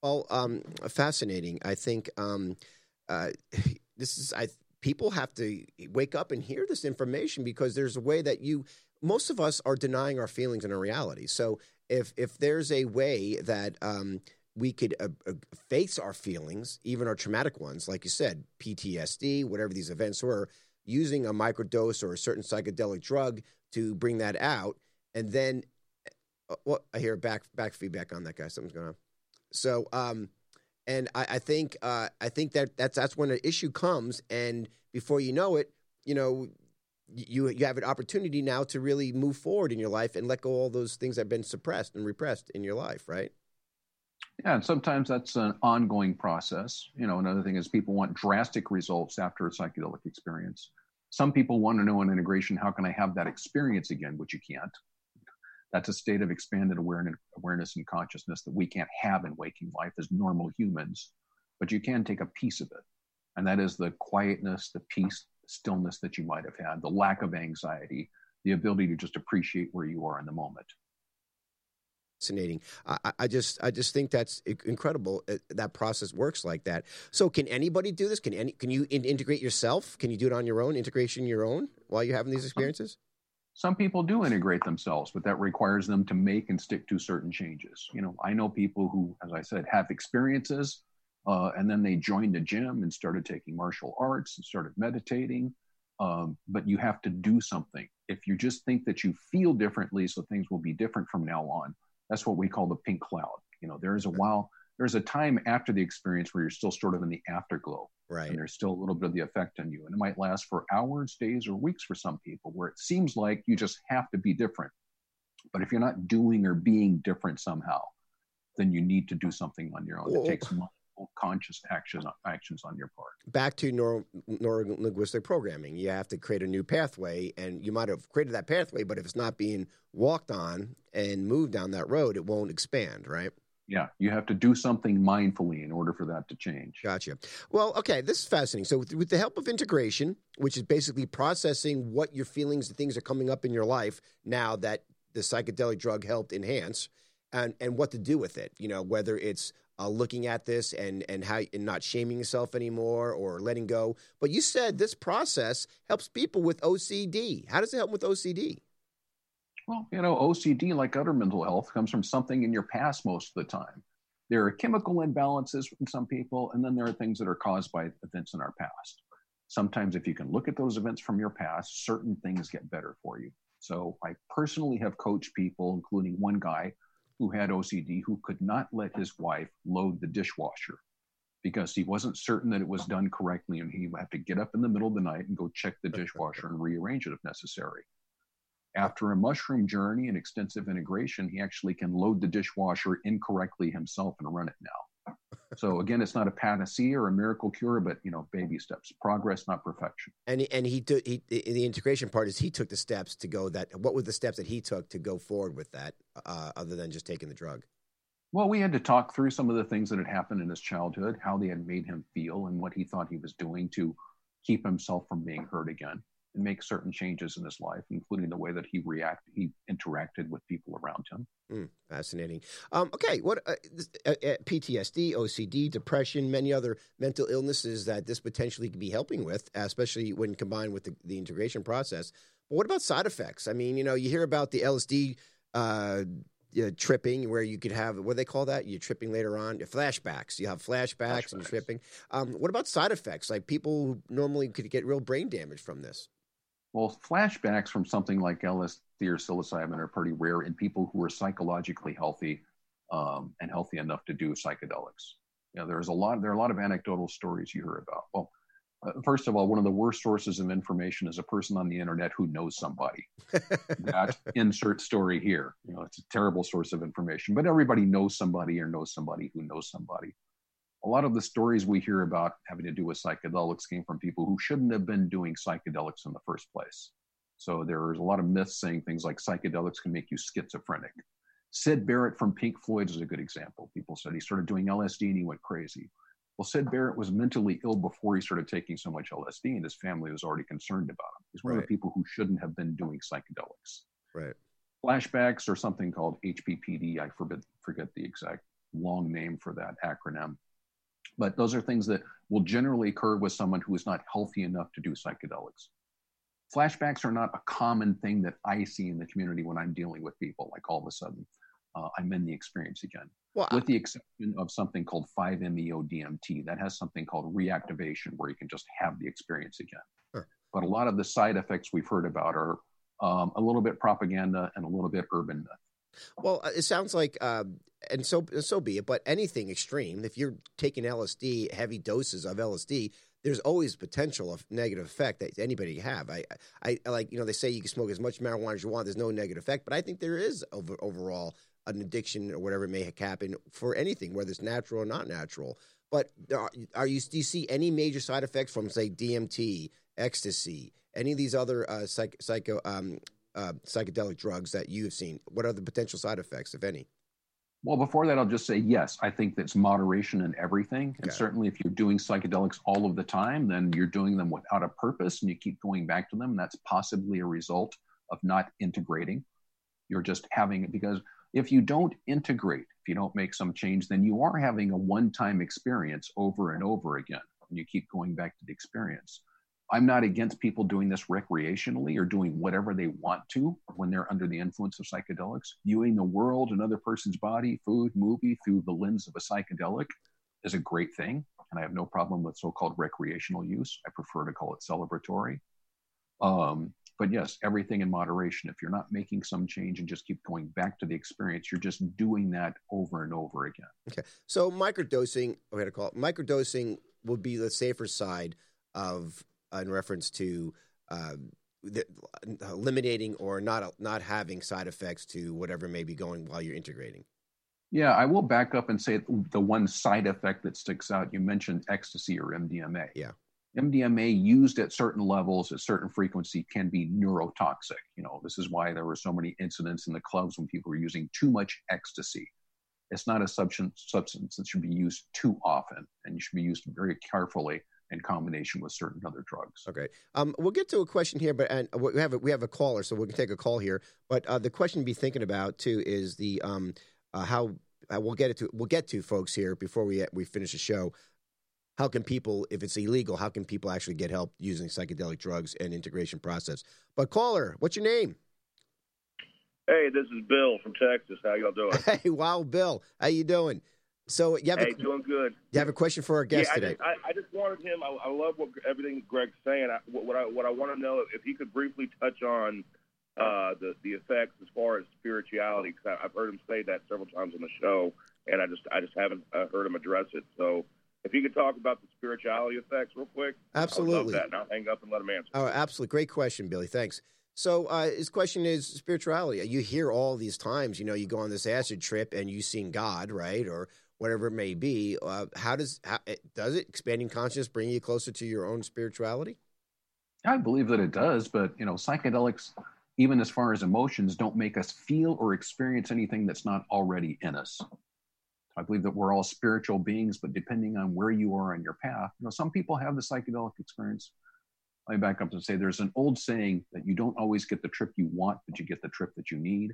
Well, um, fascinating. I think um, uh, (laughs) this is I. People have to wake up and hear this information because there's a way that you. Most of us are denying our feelings and our reality. So if if there's a way that um, we could uh, uh, face our feelings, even our traumatic ones, like you said, PTSD, whatever these events were, using a microdose or a certain psychedelic drug to bring that out, and then well, I hear back back feedback on that guy. Something's going on. So, um, and I, I think uh, I think that that's that's when an issue comes, and before you know it, you know, you you have an opportunity now to really move forward in your life and let go all those things that have been suppressed and repressed in your life, right? Yeah, and sometimes that's an ongoing process. You know, another thing is people want drastic results after a psychedelic experience. Some people want to know in integration, how can I have that experience again, which you can't. That's a state of expanded awareness, awareness and consciousness that we can't have in waking life as normal humans, but you can take a piece of it. And that is the quietness, the peace, stillness that you might have had, the lack of anxiety, the ability to just appreciate where you are in the moment fascinating. I, I, just I just think that's incredible. Uh, that process works like that. So can anybody do this? Can any can you in, integrate yourself? Can you do it on your own? Integration your own while you're having these experiences? Some people do integrate themselves, but that requires them to make and stick to certain changes. You know, I know people who, as I said, have experiences uh, and then they joined a gym and started taking martial arts and started meditating. Um, but you have to do something. If you just think that you feel differently, so things will be different from now on, that's what we call the pink cloud. You know, there is a while, there's a time after the experience where you're still sort of in the afterglow. Right. And there's still a little bit of the effect on you. And it might last for hours, days, or weeks for some people, where it seems like you just have to be different. But if you're not doing or being different somehow, then you need to do something on your own. It takes multiple conscious action, actions on your part. Back to neuro-linguistic programming. You have to create a new pathway, and you might have created that pathway, but if it's not being walked on and moved down that road, it won't expand, right? Yeah, you have to do something mindfully in order for that to change. Gotcha. Well, okay, this is fascinating. So, with, with, the help of integration, which is basically processing what your feelings and things are coming up in your life now that the psychedelic drug helped enhance, and and what to do with it. You know, whether it's uh, looking at this and and how and not shaming yourself anymore or letting go. But you said this process helps people with OCD. How does it help with OCD? Well, you know, OCD, like other mental health, comes from something in your past most of the time. There are chemical imbalances in some people, and then there are things that are caused by events in our past. Sometimes, if you can look at those events from your past, certain things get better for you. So I personally have coached people, including one guy who had OCD, who could not let his wife load the dishwasher because he wasn't certain that it was done correctly and he would have to get up in the middle of the night and go check the dishwasher and rearrange it if necessary. After a mushroom journey and extensive integration, he actually can load the dishwasher incorrectly himself and run it now. So again, it's not a panacea or a miracle cure, but you know, baby steps, progress, not perfection. And and he took he the integration part is he took the steps to go that. What were the steps that he took to go forward with that, uh, other than just taking the drug? Well, we had to talk through some of the things that had happened in his childhood, how they had made him feel, and what he thought he was doing to keep himself from being hurt again, make certain changes in his life, including the way that he reacted, he interacted with people around him. Mm, fascinating. Um, okay, what uh, uh, uh PTSD, OCD, depression, many other mental illnesses that this potentially could be helping with, especially when combined with the, the integration process. But what about side effects? I mean, you know, you hear about the LSD. Uh, uh, tripping where you could have what do they call that you're tripping later on flashbacks you have flashbacks, flashbacks. and tripping um, what about side effects like people who normally could get real brain damage from this well flashbacks from something like lsd or psilocybin are pretty rare in people who are psychologically healthy um, and healthy enough to do psychedelics you know there's a lot there are a lot of anecdotal stories you hear about well uh, first of all, one of the worst sources of information is a person on the internet who knows somebody. (laughs) that insert story here. You know, it's a terrible source of information, but everybody knows somebody or knows somebody who knows somebody. A lot of the stories we hear about having to do with psychedelics came from people who shouldn't have been doing psychedelics in the first place. So there's a lot of myths saying things like psychedelics can make you schizophrenic. Syd Barrett from Pink Floyd is a good example. People said he started doing LSD and he went crazy. Well, Syd Barrett was mentally ill before he started taking so much LSD, and his family was already concerned about him. He's one right. of the people who shouldn't have been doing psychedelics. Right. Flashbacks or something called HPPD. I forget, forget the exact long name for that acronym. But those are things that will generally occur with someone who is not healthy enough to do psychedelics. Flashbacks are not a common thing that I see in the community when I'm dealing with people, like all of a sudden uh, I'm in the experience again. Well, with the exception of something called 5-MeO-DMT, that has something called reactivation, where you can just have the experience again. Sure. But a lot of the side effects we've heard about are um, a little bit propaganda and a little bit urban myth. Well, it sounds like, uh, and so so be it. But anything extreme, if you're taking LSD, heavy doses of LSD, there's always potential of negative effect that anybody have. I, I, I like you know they say you can smoke as much marijuana as you want. There's no negative effect, but I think there is over, overall an addiction or whatever may happen for anything, whether it's natural or not natural. But are, are you do you see any major side effects from say DMT, ecstasy, any of these other uh, psych, psycho um, uh, psychedelic drugs that you have seen? What are the potential side effects, if any? Well, before that, I'll just say yes. I think that's moderation in everything, and certainly if you're doing psychedelics all of the time, then you're doing them without a purpose, and you keep going back to them. That's possibly a result of not integrating. You're just having it because if you don't integrate, if you don't make some change, then you are having a one time experience over and over again. And you keep going back to the experience. I'm not against people doing this recreationally or doing whatever they want to when they're under the influence of psychedelics. Viewing the world, another person's body, food, movie through the lens of a psychedelic is a great thing. And I have no problem with so called recreational use. I prefer to call it celebratory. Um, but yes, everything in moderation. If you're not making some change and just keep going back to the experience, you're just doing that over and over again. Okay. So microdosing, we had to call it microdosing would be the safer side of in reference to uh, the, eliminating or not not having side effects to whatever may be going while you're integrating. Yeah, I will back up and say the one side effect that sticks out. You mentioned ecstasy or MDMA. Yeah. MDMA used at certain levels, at certain frequency, can be neurotoxic. You know, this is why there were so many incidents in the clubs when people were using too much ecstasy. It's not a substance, substance that should be used too often, and you should be used very carefully in combination with certain other drugs. Okay, um, we'll get to a question here, but and we have a, we have a caller, so we can take a call here. But uh, the question to be thinking about too is the um, uh, how uh, we'll get it to we'll get to folks here before we we finish the show how can people, if it's illegal, how can people actually get help using psychedelic drugs and integration process? But caller, what's your name? Hey, this is Bill from Texas. How y'all doing? (laughs) Hey, wow, Bill, how you doing? So you have hey, a, doing good. You have a question for our guest yeah, today? I just, I, I just wanted him. I, I, love what everything Greg's saying. I, what, what I what I want to know if he could briefly touch on uh, the the effects as far as spirituality? Because I've heard him say that several times on the show, and I just I just haven't uh, heard him address it. So if you could talk about the spirituality effects real quick, Absolutely. I would love that, and I'll hang up and let him answer. Oh, absolutely. Great question, Billy. Thanks. So uh, his question is spirituality. You hear all these times, you know, you go on this acid trip and you seen God, right, or whatever it may be. Uh, how does how, does it expanding consciousness bring you closer to your own spirituality? I believe that it does, but you know, psychedelics, even as far as emotions, don't make us feel or experience anything that's not already in us. I believe that we're all spiritual beings, but depending on where you are on your path, you know, some people have the psychedelic experience. Let me back up and say there's an old saying that you don't always get the trip you want, but you get the trip that you need.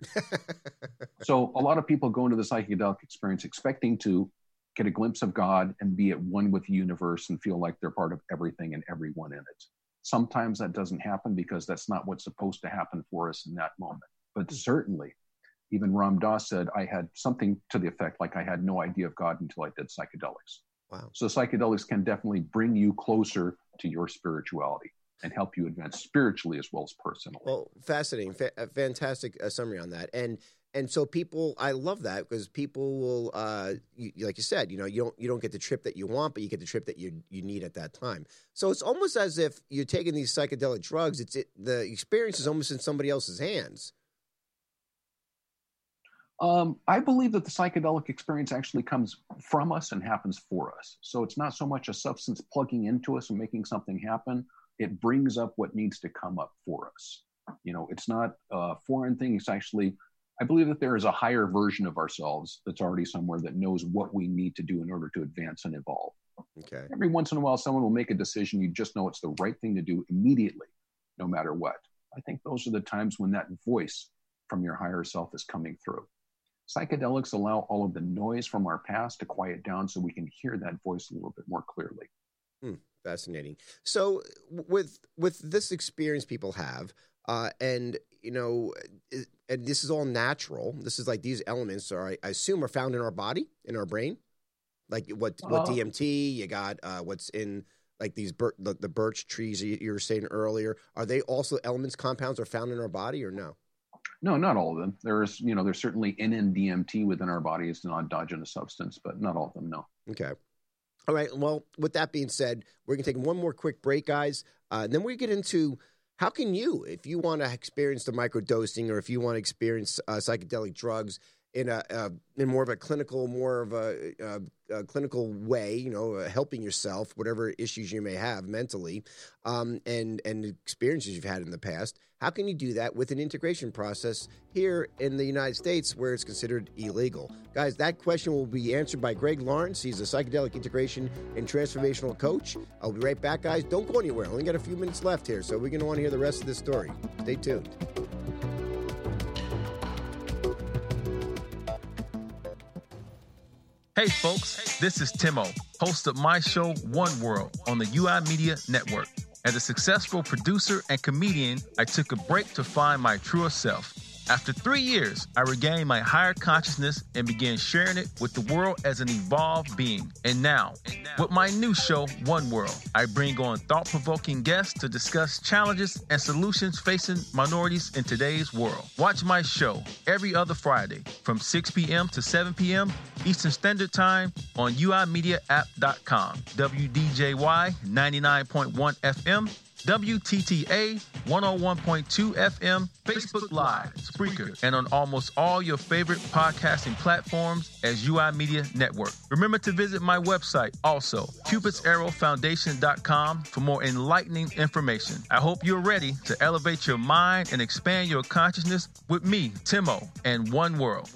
(laughs) so a lot of people go into the psychedelic experience expecting to get a glimpse of God and be at one with the universe and feel like they're part of everything and everyone in it. Sometimes that doesn't happen because that's not what's supposed to happen for us in that moment. But hmm. certainly, even Ram Dass said, I had something to the effect like I had no idea of God until I did psychedelics. Wow. So psychedelics can definitely bring you closer to your spirituality and help you advance spiritually as well as personally. Well, fascinating, Fa- fantastic uh, summary on that, and and so people, I love that because people will, uh, you, like you said, you know, you don't you don't get the trip that you want, but you get the trip that you you need at that time. So it's almost as if you're taking these psychedelic drugs. It's it, the experience is almost in somebody else's hands. Um, I believe that the psychedelic experience actually comes from us and happens for us. So it's not so much a substance plugging into us and making something happen. It brings up what needs to come up for us. You know, it's not a foreign thing. It's actually, I believe that there is a higher version of ourselves that's already somewhere that knows what we need to do in order to advance and evolve. Okay. Every once in a while, someone will make a decision. You just know it's the right thing to do immediately, no matter what. I think those are the times when that voice from your higher self is coming through. Psychedelics allow all of the noise from our past to quiet down so we can hear that voice a little bit more clearly. Hmm, fascinating. So with with this experience people have, uh, and you know, and this is all natural. This is like these elements are, I assume, are found in our body, in our brain. Like what what Uh, DMT? You got uh, what's in like these bir- the, the birch trees you you were saying earlier. Are they also elements, compounds are found in our body, or no? No, not all of them. There's, you know, there's certainly NN-DMT within our body. It's an endogenous substance, but not all of them. No. Okay. All right. Well, with that being said, we're going to take one more quick break, guys. Uh, and then we get into how can you, if you want to experience the microdosing or if you want to experience uh, psychedelic drugs in a uh, in more of a clinical, more of a, a, a clinical way, you know, uh, helping yourself, whatever issues you may have mentally, um, and and experiences you've had in the past. How can you do that with an integration process here in the United States where it's considered illegal? Guys, that question will be answered by Greg Lawrence. He's a psychedelic integration and transformational coach. I'll be right back, guys. Don't go anywhere. Only got a few minutes left here, so we're going to want to hear the rest of this story. Stay tuned. Hey folks, this is Timo, host of my show One World on the UI Media Network. As a successful producer and comedian, I took a break to find my truer self. After three years, I regained my higher consciousness and began sharing it with the world as an evolved being. And now, with my new show, One World, I bring on thought provoking guests to discuss challenges and solutions facing minorities in today's world. Watch my show every other Friday from 6 p.m. to 7 p.m. Eastern Standard Time on UIMediaApp.com, WDJY 99.1 FM. WTTA 101.2 FM, Facebook Live, Spreaker, and on almost all your favorite podcasting platforms as UI Media Network. Remember to visit my website also, cupidsarrowfoundation.com for more enlightening information. I hope you're ready to elevate your mind and expand your consciousness with me, Timo, and One World.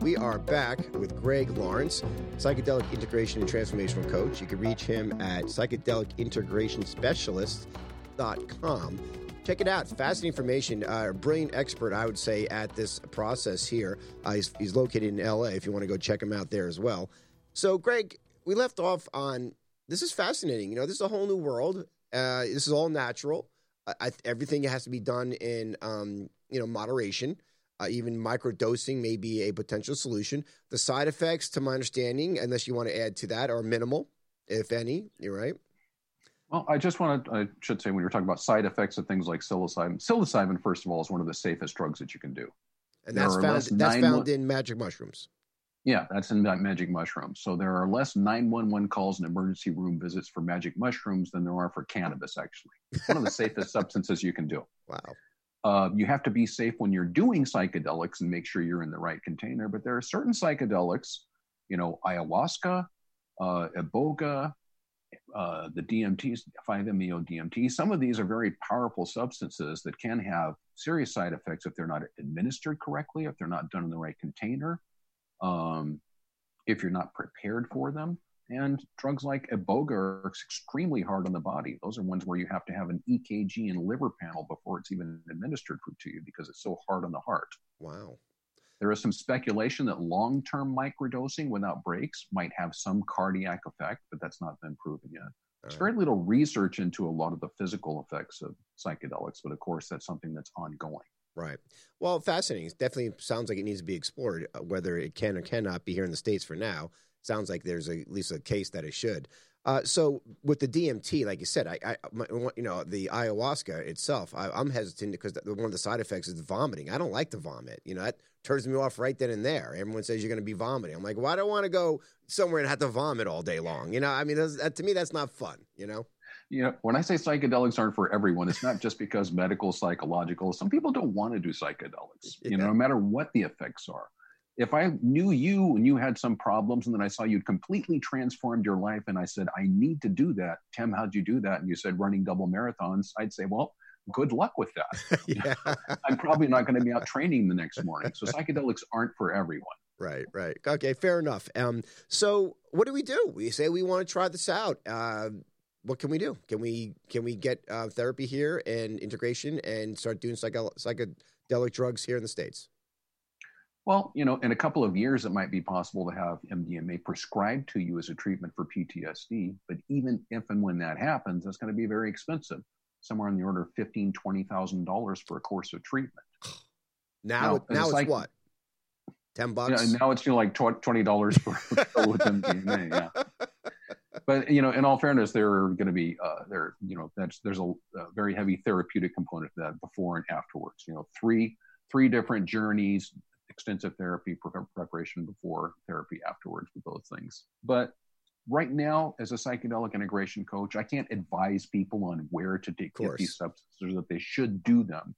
We are back with Greg Lawrence, psychedelic integration and transformational coach. You can reach him at psychedelicintegrationspecialist.com. Check it out. Fascinating information. Uh, brilliant expert, I would say, at this process here. Uh, he's, he's located in LA if you want to go check him out there as well. So, Greg, we left off on this is fascinating. You know, this is a whole new world. Uh, this is all natural. I, I, everything has to be done in, um, you know, moderation. Uh, even microdosing may be a potential solution. The side effects, to my understanding, unless you want to add to that, are minimal, if any. You're right. Well, I just want to, I should say, when you're talking about side effects of things like psilocybin, psilocybin, first of all, is one of the safest drugs that you can do. And that's found, that's found in magic mushrooms. Yeah, that's in magic mushrooms. So there are less 911 calls and emergency room visits for magic mushrooms than there are for cannabis, actually. One of the safest substances you can do. Wow. Uh, you have to be safe when you're doing psychedelics and make sure you're in the right container. But there are certain psychedelics, you know, ayahuasca, uh, iboga, uh, the DMTs, 5-MeO DMT. Some of these are very powerful substances that can have serious side effects if they're not administered correctly, if they're not done in the right container, um, if you're not prepared for them. And drugs like Iboga are extremely hard on the body. Those are ones where you have to have an EKG and liver panel before it's even administered to you because it's so hard on the heart. Wow. There is some speculation that long term microdosing without breaks might have some cardiac effect, but that's not been proven yet. There's very little research into a lot of the physical effects of psychedelics, but of course, that's something that's ongoing. Right. Well, fascinating. It definitely sounds like it needs to be explored, uh, whether it can or cannot be here in the States for now. Sounds like there's a, at least a case that it should. Uh, so with the DMT, like you said, I, I my, you know, the ayahuasca itself, I, am hesitant because one of the side effects is the vomiting. I don't like to vomit. You know, that turns me off right then and there. Everyone says you're going to be vomiting. I'm like, well, I don't want to go somewhere and have to vomit all day long. You know, I mean, that, to me, that's not fun. You know. You know, when I say psychedelics aren't for everyone, it's not just because medical, psychological. Some people don't want to do psychedelics. (laughs) Yeah. You know, no matter what the effects are if I knew you and you had some problems and then I saw you'd completely transformed your life and I said, I need to do that. Tim, how'd you do that? And you said running double marathons. I'd say, well, good luck with that. (laughs) yeah. (laughs) I'm probably not going to be out training the next morning. So psychedelics aren't for everyone. Right, right. Okay, fair enough. Um, so what do we do? We say we want to try this out. Uh, what can we do? Can we can we get uh, therapy here and integration and start doing psycho- psychedelic drugs here in the states? Well, you know, in a couple of years, it might be possible to have MDMA prescribed to you as a treatment for PTSD. But even if and when that happens, it's going to be very expensive, somewhere in the order of fifteen, twenty thousand dollars for a course of treatment. (sighs) Now, now, now it's like, what? Ten bucks. Yeah, now it's you know, like twenty dollars for (laughs) with MDMA. Yeah. But you know, in all fairness, there are going to be uh, there. You know, that's there's a, a very heavy therapeutic component to that before and afterwards. You know, three three different journeys extensive therapy preparation before therapy afterwards with those things. But right now, as a psychedelic integration coach, I can't advise people on where to take these substances or that they should do them.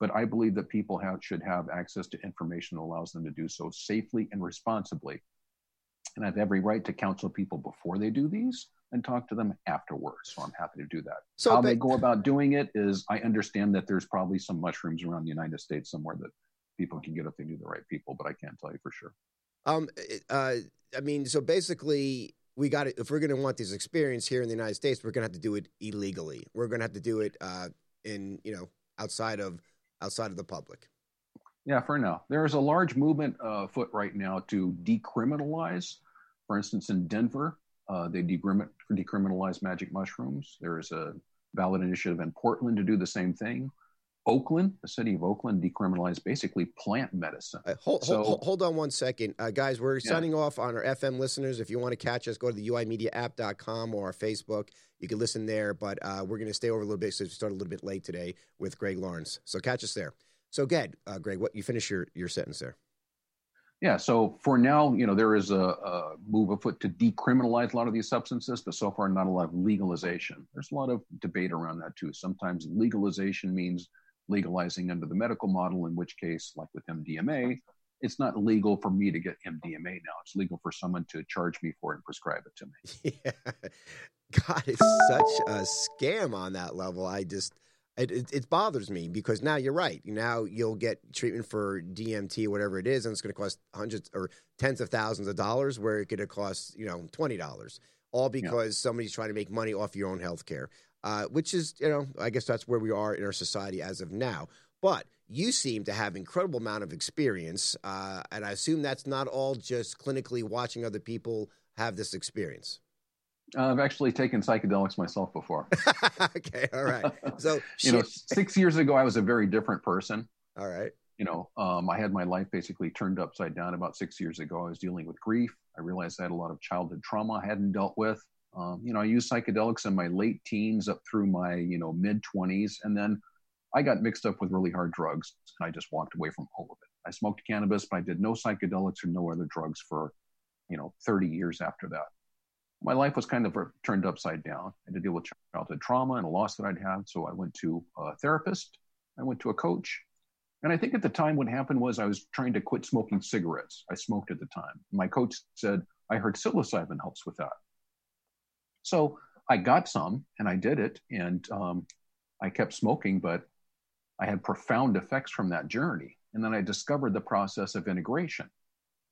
But I believe that people have, should have access to information that allows them to do so safely and responsibly. And I have every right to counsel people before they do these and talk to them afterwards. So I'm happy to do that. So How but, they go about doing it is I understand that there's probably some mushrooms around the United States somewhere that people can get if they knew the right people, but I can't tell you for sure. Um, uh, I mean, so basically, we got it. If we're going to want this experience here in the United States, we're going to have to do it illegally. We're going to have to do it uh, in, you know, outside of outside of the public. Yeah, for now, there is a large movement uh, foot right now to decriminalize. For instance, in Denver, uh, they decriminalize magic mushrooms. There is a ballot initiative in Portland to do the same thing. Oakland, the city of Oakland, decriminalized basically plant medicine. Uh, hold, so, hold, hold, on one second. Uh, guys, we're yeah. signing off on our FM listeners. If you want to catch us, go to the uimediaapp.com or our Facebook. You can listen there, but uh, we're going to stay over a little bit, so we start a little bit late today with Greg Lawrence. So catch us there. So, Ged, uh, Greg, what you finish your, your sentence there. Yeah, so for now, you know, there is a, a, move afoot to decriminalize a lot of these substances, but so far, not a lot of legalization. There's a lot of debate around that too. Sometimes legalization means legalizing under the medical model, in which case, like with MDMA, it's not legal for me to get MDMA now. It's legal for someone to charge me for it and prescribe it to me. (laughs) Yeah. God, it's such a scam on that level. I just, it, it, it, bothers me because now you're right. Now you'll get treatment for DMT or whatever it is, and it's going to cost hundreds or tens of thousands of dollars, where it could have cost, you know, $20, all because yeah. somebody's trying to make money off your own health care uh, which is, you know, I guess that's where we are in our society as of now. But you seem to have incredible amount of experience, uh, and I assume that's not all just clinically watching other people have this experience. I've actually taken psychedelics myself before. (laughs) okay, all right. So, (laughs) you know, six years ago, I was a very different person. All right. You know, um, I had my life basically turned upside down about six years ago. I was dealing with grief. I realized I had a lot of childhood trauma I hadn't dealt with Um, you know, I used psychedelics in my late teens up through my, you know, mid 20s. And then I got mixed up with really hard drugs and I just walked away from all of it. I smoked cannabis, but I did no psychedelics or no other drugs for, you know, 30 years after that. My life was kind of turned upside down. I had to deal with childhood trauma and a loss that I'd had. So I went to a therapist, I went to a coach. And I think at the time what happened was I was trying to quit smoking cigarettes. I smoked at the time. My coach said, I heard psilocybin helps with that. So I got some and I did it. And um, I kept smoking, but I had profound effects from that journey. And then I discovered the process of integration.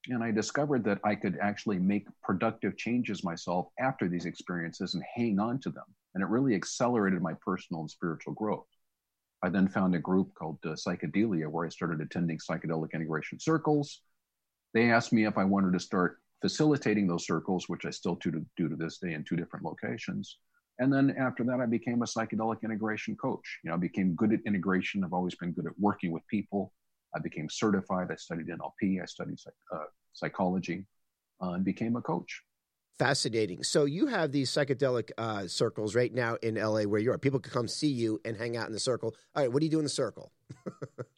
And I discovered that I could actually make productive changes myself after these experiences and hang on to them. And it really accelerated my personal and spiritual growth. I then found a group called uh, Psychedelia where I started attending psychedelic integration circles. They asked me if I wanted to start facilitating those circles, which I still do to, do to this day in two different locations. And then after that, I became a psychedelic integration coach. You know, I became good at integration. I've always been good at working with people. I became certified. I studied NLP. I studied uh, psychology, uh, and became a coach. Fascinating. So you have these psychedelic uh, circles right now in LA where you are. People can come see you and hang out in the circle. All right, what do you do in the circle? (laughs)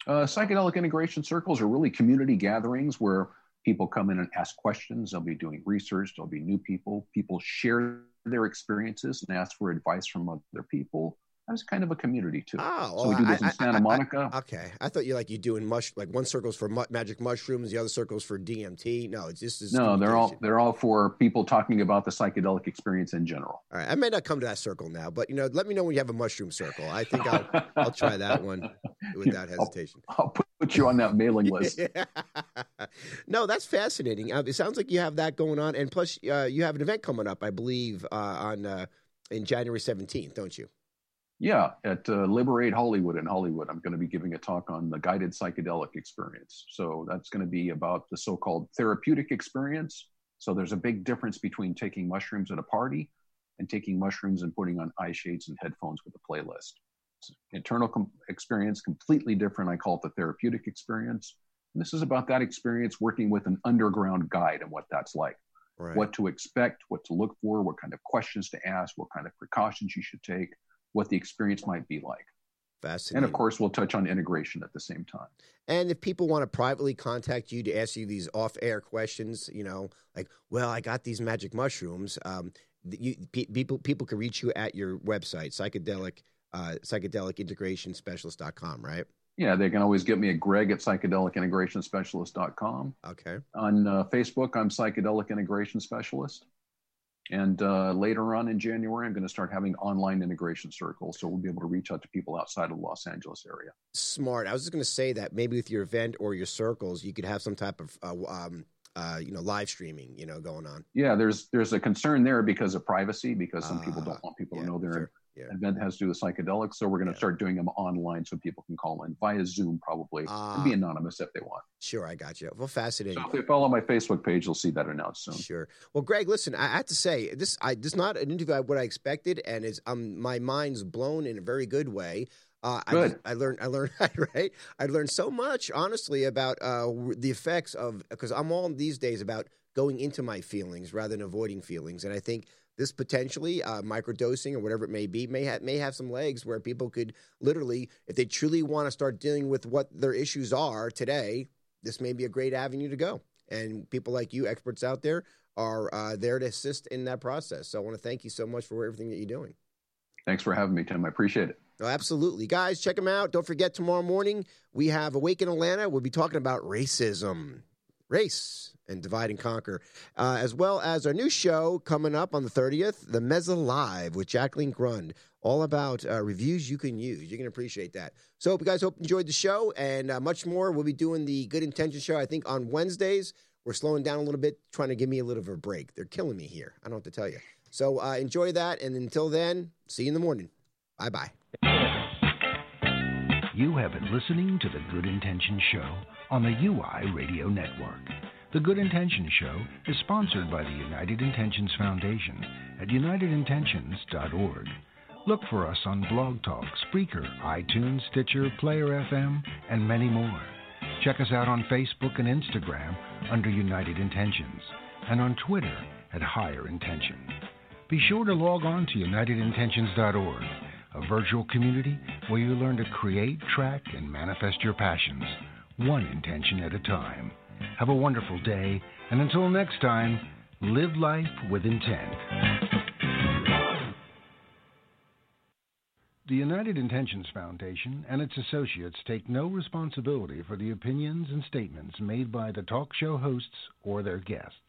uh, psychedelic integration circles are really community gatherings where people come in and ask questions. They'll be doing research. There'll be new people. People share their experiences and ask for advice from other people. That's kind of a community too. Oh, so we do this I, in Santa I, Monica. I, okay, I thought you like you doing mush like one circle's for mu- magic mushrooms, the other circle's for DMT. No, it's just no. They're all they're all for people talking about the psychedelic experience in general. All right, I may not come to that circle now, but you know, let me know when you have a mushroom circle. I think I'll (laughs) I'll try that one without hesitation. I'll, I'll put you on that mailing (laughs) list. (laughs) no, that's fascinating. Uh, it sounds like you have that going on, and plus uh, you have an event coming up, I believe, uh, on uh, in January seventeenth, don't you? Yeah, at uh, Liberate Hollywood in Hollywood, I'm going to be giving a talk on the guided psychedelic experience. So that's going to be about the so called therapeutic experience. So there's a big difference between taking mushrooms at a party and taking mushrooms and putting on eye shades and headphones with a playlist. It's internal com- experience, completely different. I call it the therapeutic experience. And this is about that experience working with an underground guide and what that's like. Right. What to expect, what to look for, what kind of questions to ask, what kind of precautions you should take what the experience might be like. Fascinating. And of course, we'll touch on integration at the same time. And if people want to privately contact you to ask you these off-air questions, you know, like, well, I got these magic mushrooms. Um, you, people people can reach you at your website, psychedelic uh, psychedelicintegrationspecialist.com, right? Yeah, they can always get me at greg at psychedelicintegrationspecialist.com. Okay. On uh, Facebook, I'm Psychedelic Integration Specialist. And uh, later on in January, I'm going to start having online integration circles. So we'll be able to reach out to people outside of the Los Angeles area. Smart. I was just going to say that maybe with your event or your circles, you could have some type of, uh, um, uh, you know, live streaming, you know, going on. Yeah, there's there's a concern there because of privacy, because some people don't ah, want people yeah, to know they're sure yeah. event has to do with psychedelics. So we're going to yeah. start doing them online so people can call in via Zoom, probably, uh, and be ah. anonymous if they want. Sure, I got you. Well, fascinating. So if they follow my Facebook page, you'll see that announced soon. Sure. Well, Greg, listen, I have to say this. I this is not an interview what I expected, and is um my mind's blown in a very good way. Uh, Good. I, I, learned. I learned. (laughs) Right. I learned so much, honestly, about uh, the effects of because I'm all these days about going into my feelings rather than avoiding feelings, and I think this potentially uh, microdosing or whatever it may be may have may have some legs where people could literally, if they truly want to start dealing with what their issues are today, this may be a great avenue to go. And people like you, experts out there, are uh, there to assist in that process. So I want to thank you so much for everything that you're doing. Thanks for having me, Tim. I appreciate it. Oh, absolutely. Guys, check them out. Don't forget, tomorrow morning, we have Awaken Atlanta. We'll be talking about racism race and divide and conquer, uh, as well as our new show coming up on the 30th, The Mezza Live with Jacqueline Grund, all about uh, reviews you can use. You can appreciate that. So, hope you guys hope enjoyed the show and uh, much more. We'll be doing the Good Intention show, I think, on Wednesdays. We're slowing down a little bit, trying to give me a little of a break. They're killing me here. I don't have to tell you. So, uh, enjoy that. And until then, see you in the morning. Bye bye. You have been listening to the Good Intention Show on the UI Radio Network. The Good Intention Show is sponsored by the United Intentions Foundation at unitedintentions.org. Look for us on Blog Talk, Spreaker, iTunes, Stitcher, Player FM, and many more. Check us out on Facebook and Instagram under United Intentions and on Twitter at Higher Intention. be sure to log on to unitedintentions.org, a virtual community where you learn to create, track, and manifest your passions, one intention at a time. Have a wonderful day, and until next time, live life with intent. The United Intentions Foundation and its associates take no responsibility for the opinions and statements made by the talk show hosts or their guests.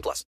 18 plus.